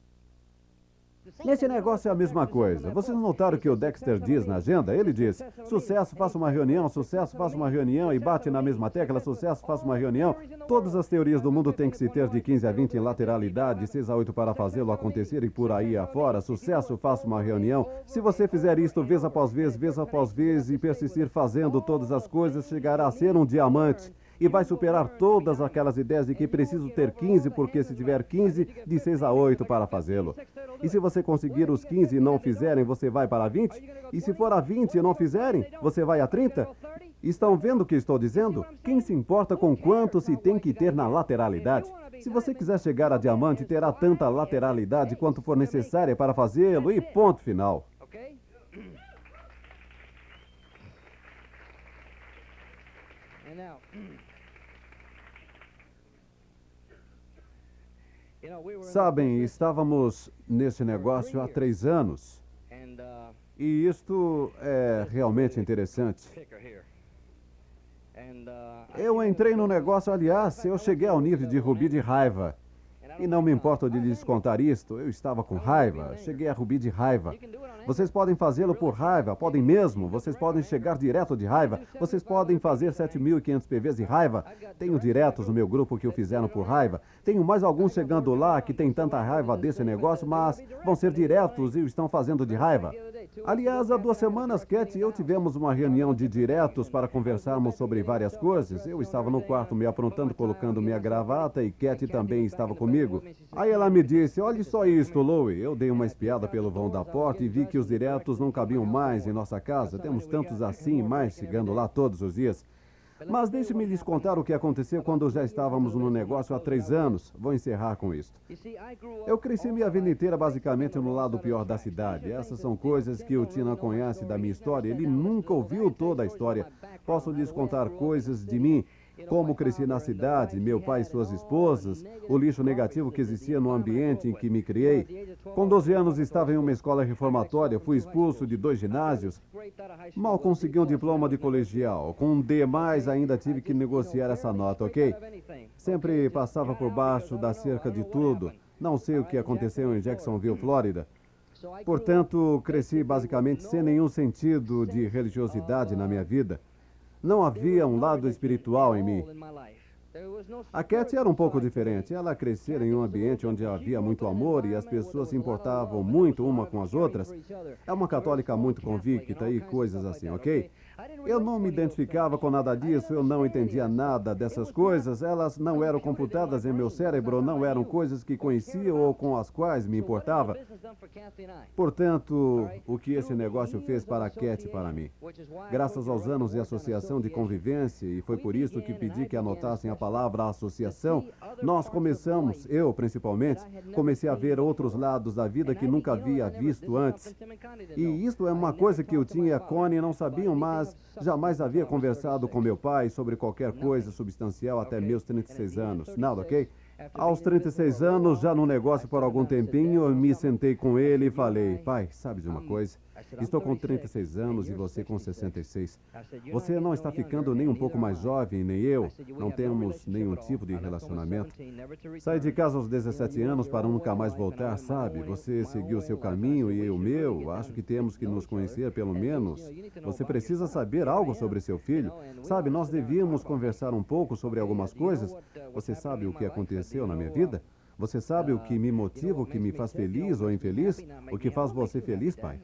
Nesse negócio é a mesma coisa. Vocês notaram o que o Dexter diz na agenda? Ele diz: sucesso, faça uma reunião, sucesso, faça uma reunião e bate na mesma tecla, sucesso, faça uma reunião. Todas as teorias do mundo têm que se ter de 15 a 20 em lateralidade, 6 a 8 para fazê-lo acontecer e por aí afora. Sucesso, faça uma reunião. Se você fizer isto vez após vez, vez após vez e persistir fazendo todas as coisas, chegará a ser um diamante e vai superar todas aquelas ideias de que preciso ter 15, porque se tiver 15, de 6 a 8 para fazê-lo. E se você conseguir os 15 e não fizerem, você vai para 20? E se for a 20 e não fizerem, você vai a 30? Estão vendo o que estou dizendo? Quem se importa com quanto se tem que ter na lateralidade? Se você quiser chegar a diamante, terá tanta lateralidade quanto for necessária para fazê-lo e ponto final. Sabem, estávamos nesse negócio há três anos. E isto é realmente interessante. Eu entrei no negócio, aliás, eu cheguei ao nível de rubi de raiva. E não me importo de lhes contar isto, eu estava com raiva, cheguei a rubi de raiva. Vocês podem fazê-lo por raiva, podem mesmo, vocês podem chegar direto de raiva, vocês podem fazer 7.500 PVs de raiva. Tenho diretos no meu grupo que o fizeram por raiva. Tenho mais alguns chegando lá que têm tanta raiva desse negócio, mas vão ser diretos e o estão fazendo de raiva. Aliás, há duas semanas, Cat e eu tivemos uma reunião de diretos para conversarmos sobre várias coisas. Eu estava no quarto me aprontando, colocando minha gravata e Cat também estava comigo. Aí ela me disse: Olhe só isto, Louie. Eu dei uma espiada pelo vão da porta e vi que os diretos não cabiam mais em nossa casa. Temos tantos assim, mais chegando lá todos os dias. Mas deixe-me lhes contar o que aconteceu quando já estávamos no negócio há três anos. Vou encerrar com isto. Eu cresci minha vida inteira basicamente no lado pior da cidade. Essas são coisas que o Tina conhece da minha história. Ele nunca ouviu toda a história. Posso lhes contar coisas de mim como cresci na cidade, meu pai e suas esposas, o lixo negativo que existia no ambiente em que me criei. Com 12 anos estava em uma escola reformatória, fui expulso de dois ginásios. Mal consegui um diploma de colegial. Com um D mais ainda tive que negociar essa nota, ok? Sempre passava por baixo da cerca de tudo. Não sei o que aconteceu em Jacksonville, Flórida. Portanto, cresci basicamente sem nenhum sentido de religiosidade na minha vida. Não havia um lado espiritual em mim. A Cat era um pouco diferente. Ela crescera em um ambiente onde havia muito amor e as pessoas se importavam muito uma com as outras. É uma católica muito convicta e coisas assim, ok? Eu não me identificava com nada disso, eu não entendia nada dessas coisas, elas não eram computadas em meu cérebro, não eram coisas que conhecia ou com as quais me importava. Portanto, o que esse negócio fez para a Cat e para mim? Graças aos anos de associação de convivência, e foi por isso que pedi que anotassem a palavra associação, nós começamos, eu principalmente, comecei a ver outros lados da vida que nunca havia visto antes. E isto é uma coisa que eu tinha e a Connie não sabiam, mas jamais havia conversado com meu pai sobre qualquer coisa substancial até meus 36 anos. Nada, ok? Aos 36 anos, já no negócio por algum tempinho, eu me sentei com ele e falei: Pai, sabe de uma coisa? Estou com 36 anos e você com 66. Você não está ficando nem um pouco mais jovem, nem eu. Não temos nenhum tipo de relacionamento. Saí de casa aos 17 anos para nunca mais voltar, sabe? Você seguiu seu caminho e eu o meu. Acho que temos que nos conhecer pelo menos. Você precisa saber algo sobre seu filho. Sabe, nós devíamos conversar um pouco sobre algumas coisas. Você sabe o que aconteceu na minha vida? Você sabe o que me motiva, o que me faz feliz ou infeliz? O que faz você feliz, pai?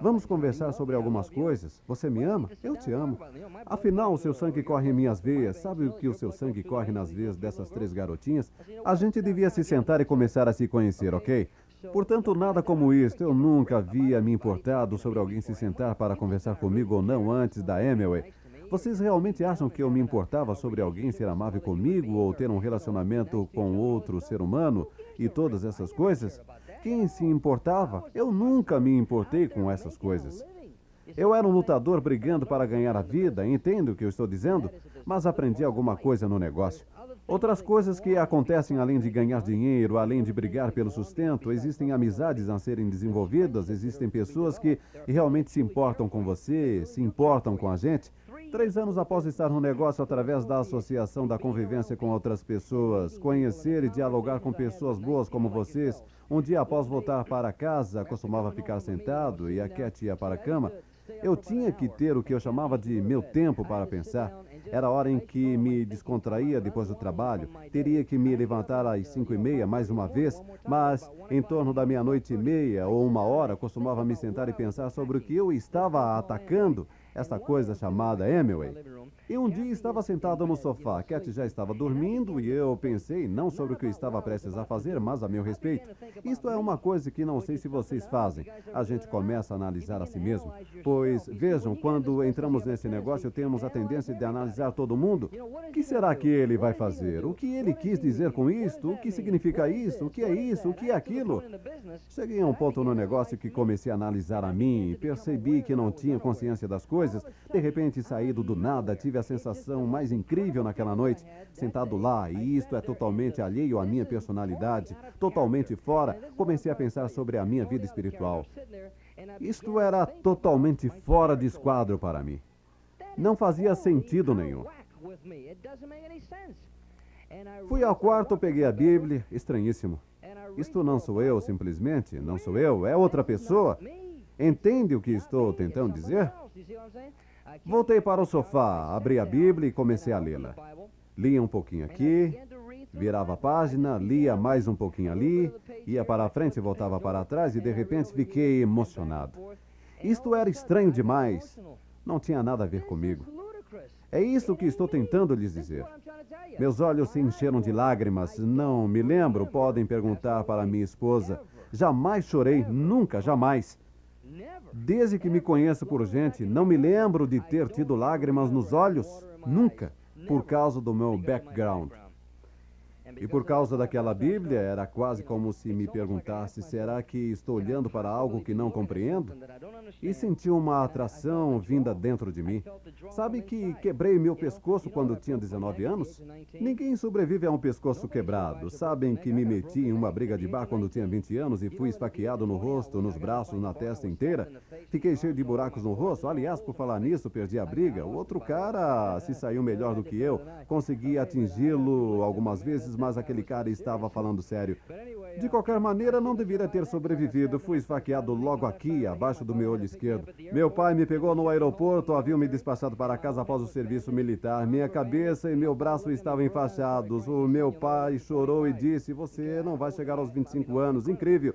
Vamos conversar sobre algumas coisas. Você me ama? Eu te amo. Afinal, o seu sangue corre em minhas veias. Sabe o que o seu sangue corre nas veias dessas três garotinhas? A gente devia se sentar e começar a se conhecer, ok? Portanto, nada como isto. Eu nunca havia me importado sobre alguém se sentar para conversar comigo ou não antes da Emily. Vocês realmente acham que eu me importava sobre alguém ser amável comigo ou ter um relacionamento com outro ser humano e todas essas coisas? Quem se importava? Eu nunca me importei com essas coisas. Eu era um lutador brigando para ganhar a vida, entendo o que eu estou dizendo, mas aprendi alguma coisa no negócio. Outras coisas que acontecem além de ganhar dinheiro, além de brigar pelo sustento, existem amizades a serem desenvolvidas, existem pessoas que realmente se importam com você, se importam com a gente. Três anos após estar no negócio através da associação da convivência com outras pessoas, conhecer e dialogar com pessoas boas como vocês, um dia após voltar para casa, costumava ficar sentado e a Cat ia para a cama, eu tinha que ter o que eu chamava de meu tempo para pensar. Era a hora em que me descontraía depois do trabalho. Teria que me levantar às cinco e meia mais uma vez, mas em torno da meia-noite e meia ou uma hora costumava me sentar e pensar sobre o que eu estava atacando esta coisa chamada Emily. E um dia estava sentado no sofá. Cat já estava dormindo e eu pensei não sobre o que eu estava prestes a fazer, mas a meu respeito. Isto é uma coisa que não sei se vocês fazem. A gente começa a analisar a si mesmo. Pois, vejam, quando entramos nesse negócio, temos a tendência de analisar todo mundo. O que será que ele vai fazer? O que ele quis dizer com isto? O que significa isso? O que é isso? O que é aquilo? Cheguei a um ponto no negócio que comecei a analisar a mim. Percebi que não tinha consciência das coisas. De repente, saído do nada, tive a sensação mais incrível naquela noite, sentado lá, e isto é totalmente alheio à minha personalidade, totalmente fora, comecei a pensar sobre a minha vida espiritual. Isto era totalmente fora de esquadro para mim. Não fazia sentido nenhum. Fui ao quarto, peguei a Bíblia, estranhíssimo. Isto não sou eu, simplesmente, não sou eu, é outra pessoa. Entende o que estou tentando dizer? Voltei para o sofá, abri a Bíblia e comecei a lê-la. Lia um pouquinho aqui, virava a página, lia mais um pouquinho ali, ia para a frente e voltava para trás e de repente fiquei emocionado. Isto era estranho demais. Não tinha nada a ver comigo. É isso que estou tentando lhes dizer. Meus olhos se encheram de lágrimas. Não me lembro, podem perguntar para minha esposa. Jamais chorei, nunca, jamais. Desde que me conheço por gente, não me lembro de ter tido lágrimas nos olhos, nunca, por causa do meu background. E por causa daquela Bíblia, era quase como se me perguntasse: será que estou olhando para algo que não compreendo? E senti uma atração vinda dentro de mim. Sabe que quebrei meu pescoço quando tinha 19 anos? Ninguém sobrevive a um pescoço quebrado. Sabem que me meti em uma briga de bar quando tinha 20 anos e fui esfaqueado no rosto, nos braços, na testa inteira? Fiquei cheio de buracos no rosto. Aliás, por falar nisso, perdi a briga. O outro cara se saiu melhor do que eu. Consegui atingi-lo algumas vezes, mas aquele cara estava falando sério. De qualquer maneira, não deveria ter sobrevivido. Fui esfaqueado logo aqui, abaixo do meu olho esquerdo. Meu pai me pegou no aeroporto, haviam me despachado para casa após o serviço militar. Minha cabeça e meu braço estavam enfaixados. O meu pai chorou e disse: Você não vai chegar aos 25 anos. Incrível.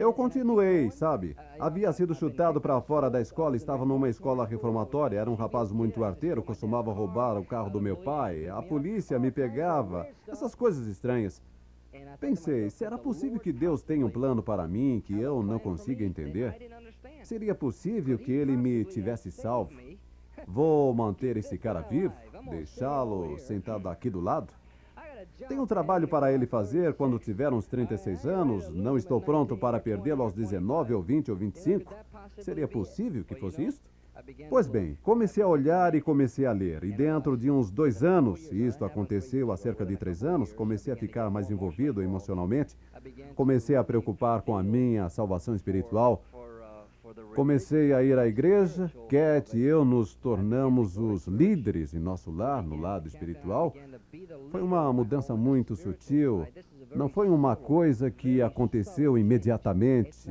Eu continuei, sabe? Havia sido chutado para fora da escola, estava numa escola reformatória, era um rapaz muito arteiro, costumava roubar o carro do meu pai, a polícia me pegava, essas coisas estranhas. Pensei, será possível que Deus tenha um plano para mim que eu não consiga entender? Seria possível que ele me tivesse salvo? Vou manter esse cara vivo? Deixá-lo sentado aqui do lado? Tenho um trabalho para ele fazer quando tiver uns 36 anos. Não estou pronto para perdê-lo aos 19 ou 20 ou 25. Seria possível que fosse isso? Pois bem, comecei a olhar e comecei a ler. E dentro de uns dois anos, e isto aconteceu há cerca de três anos, comecei a ficar mais envolvido emocionalmente. Comecei a preocupar com a minha salvação espiritual. Comecei a ir à igreja, Cat e eu nos tornamos os líderes em nosso lar, no lado espiritual. Foi uma mudança muito sutil. Não foi uma coisa que aconteceu imediatamente,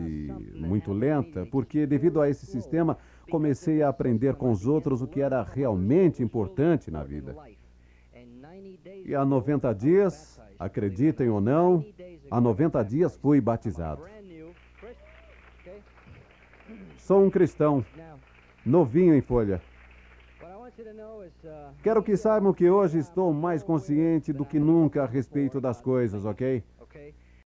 muito lenta, porque devido a esse sistema comecei a aprender com os outros o que era realmente importante na vida. E há 90 dias, acreditem ou não, há 90 dias fui batizado. Sou um cristão, novinho em folha. Quero que saibam que hoje estou mais consciente do que nunca a respeito das coisas, ok?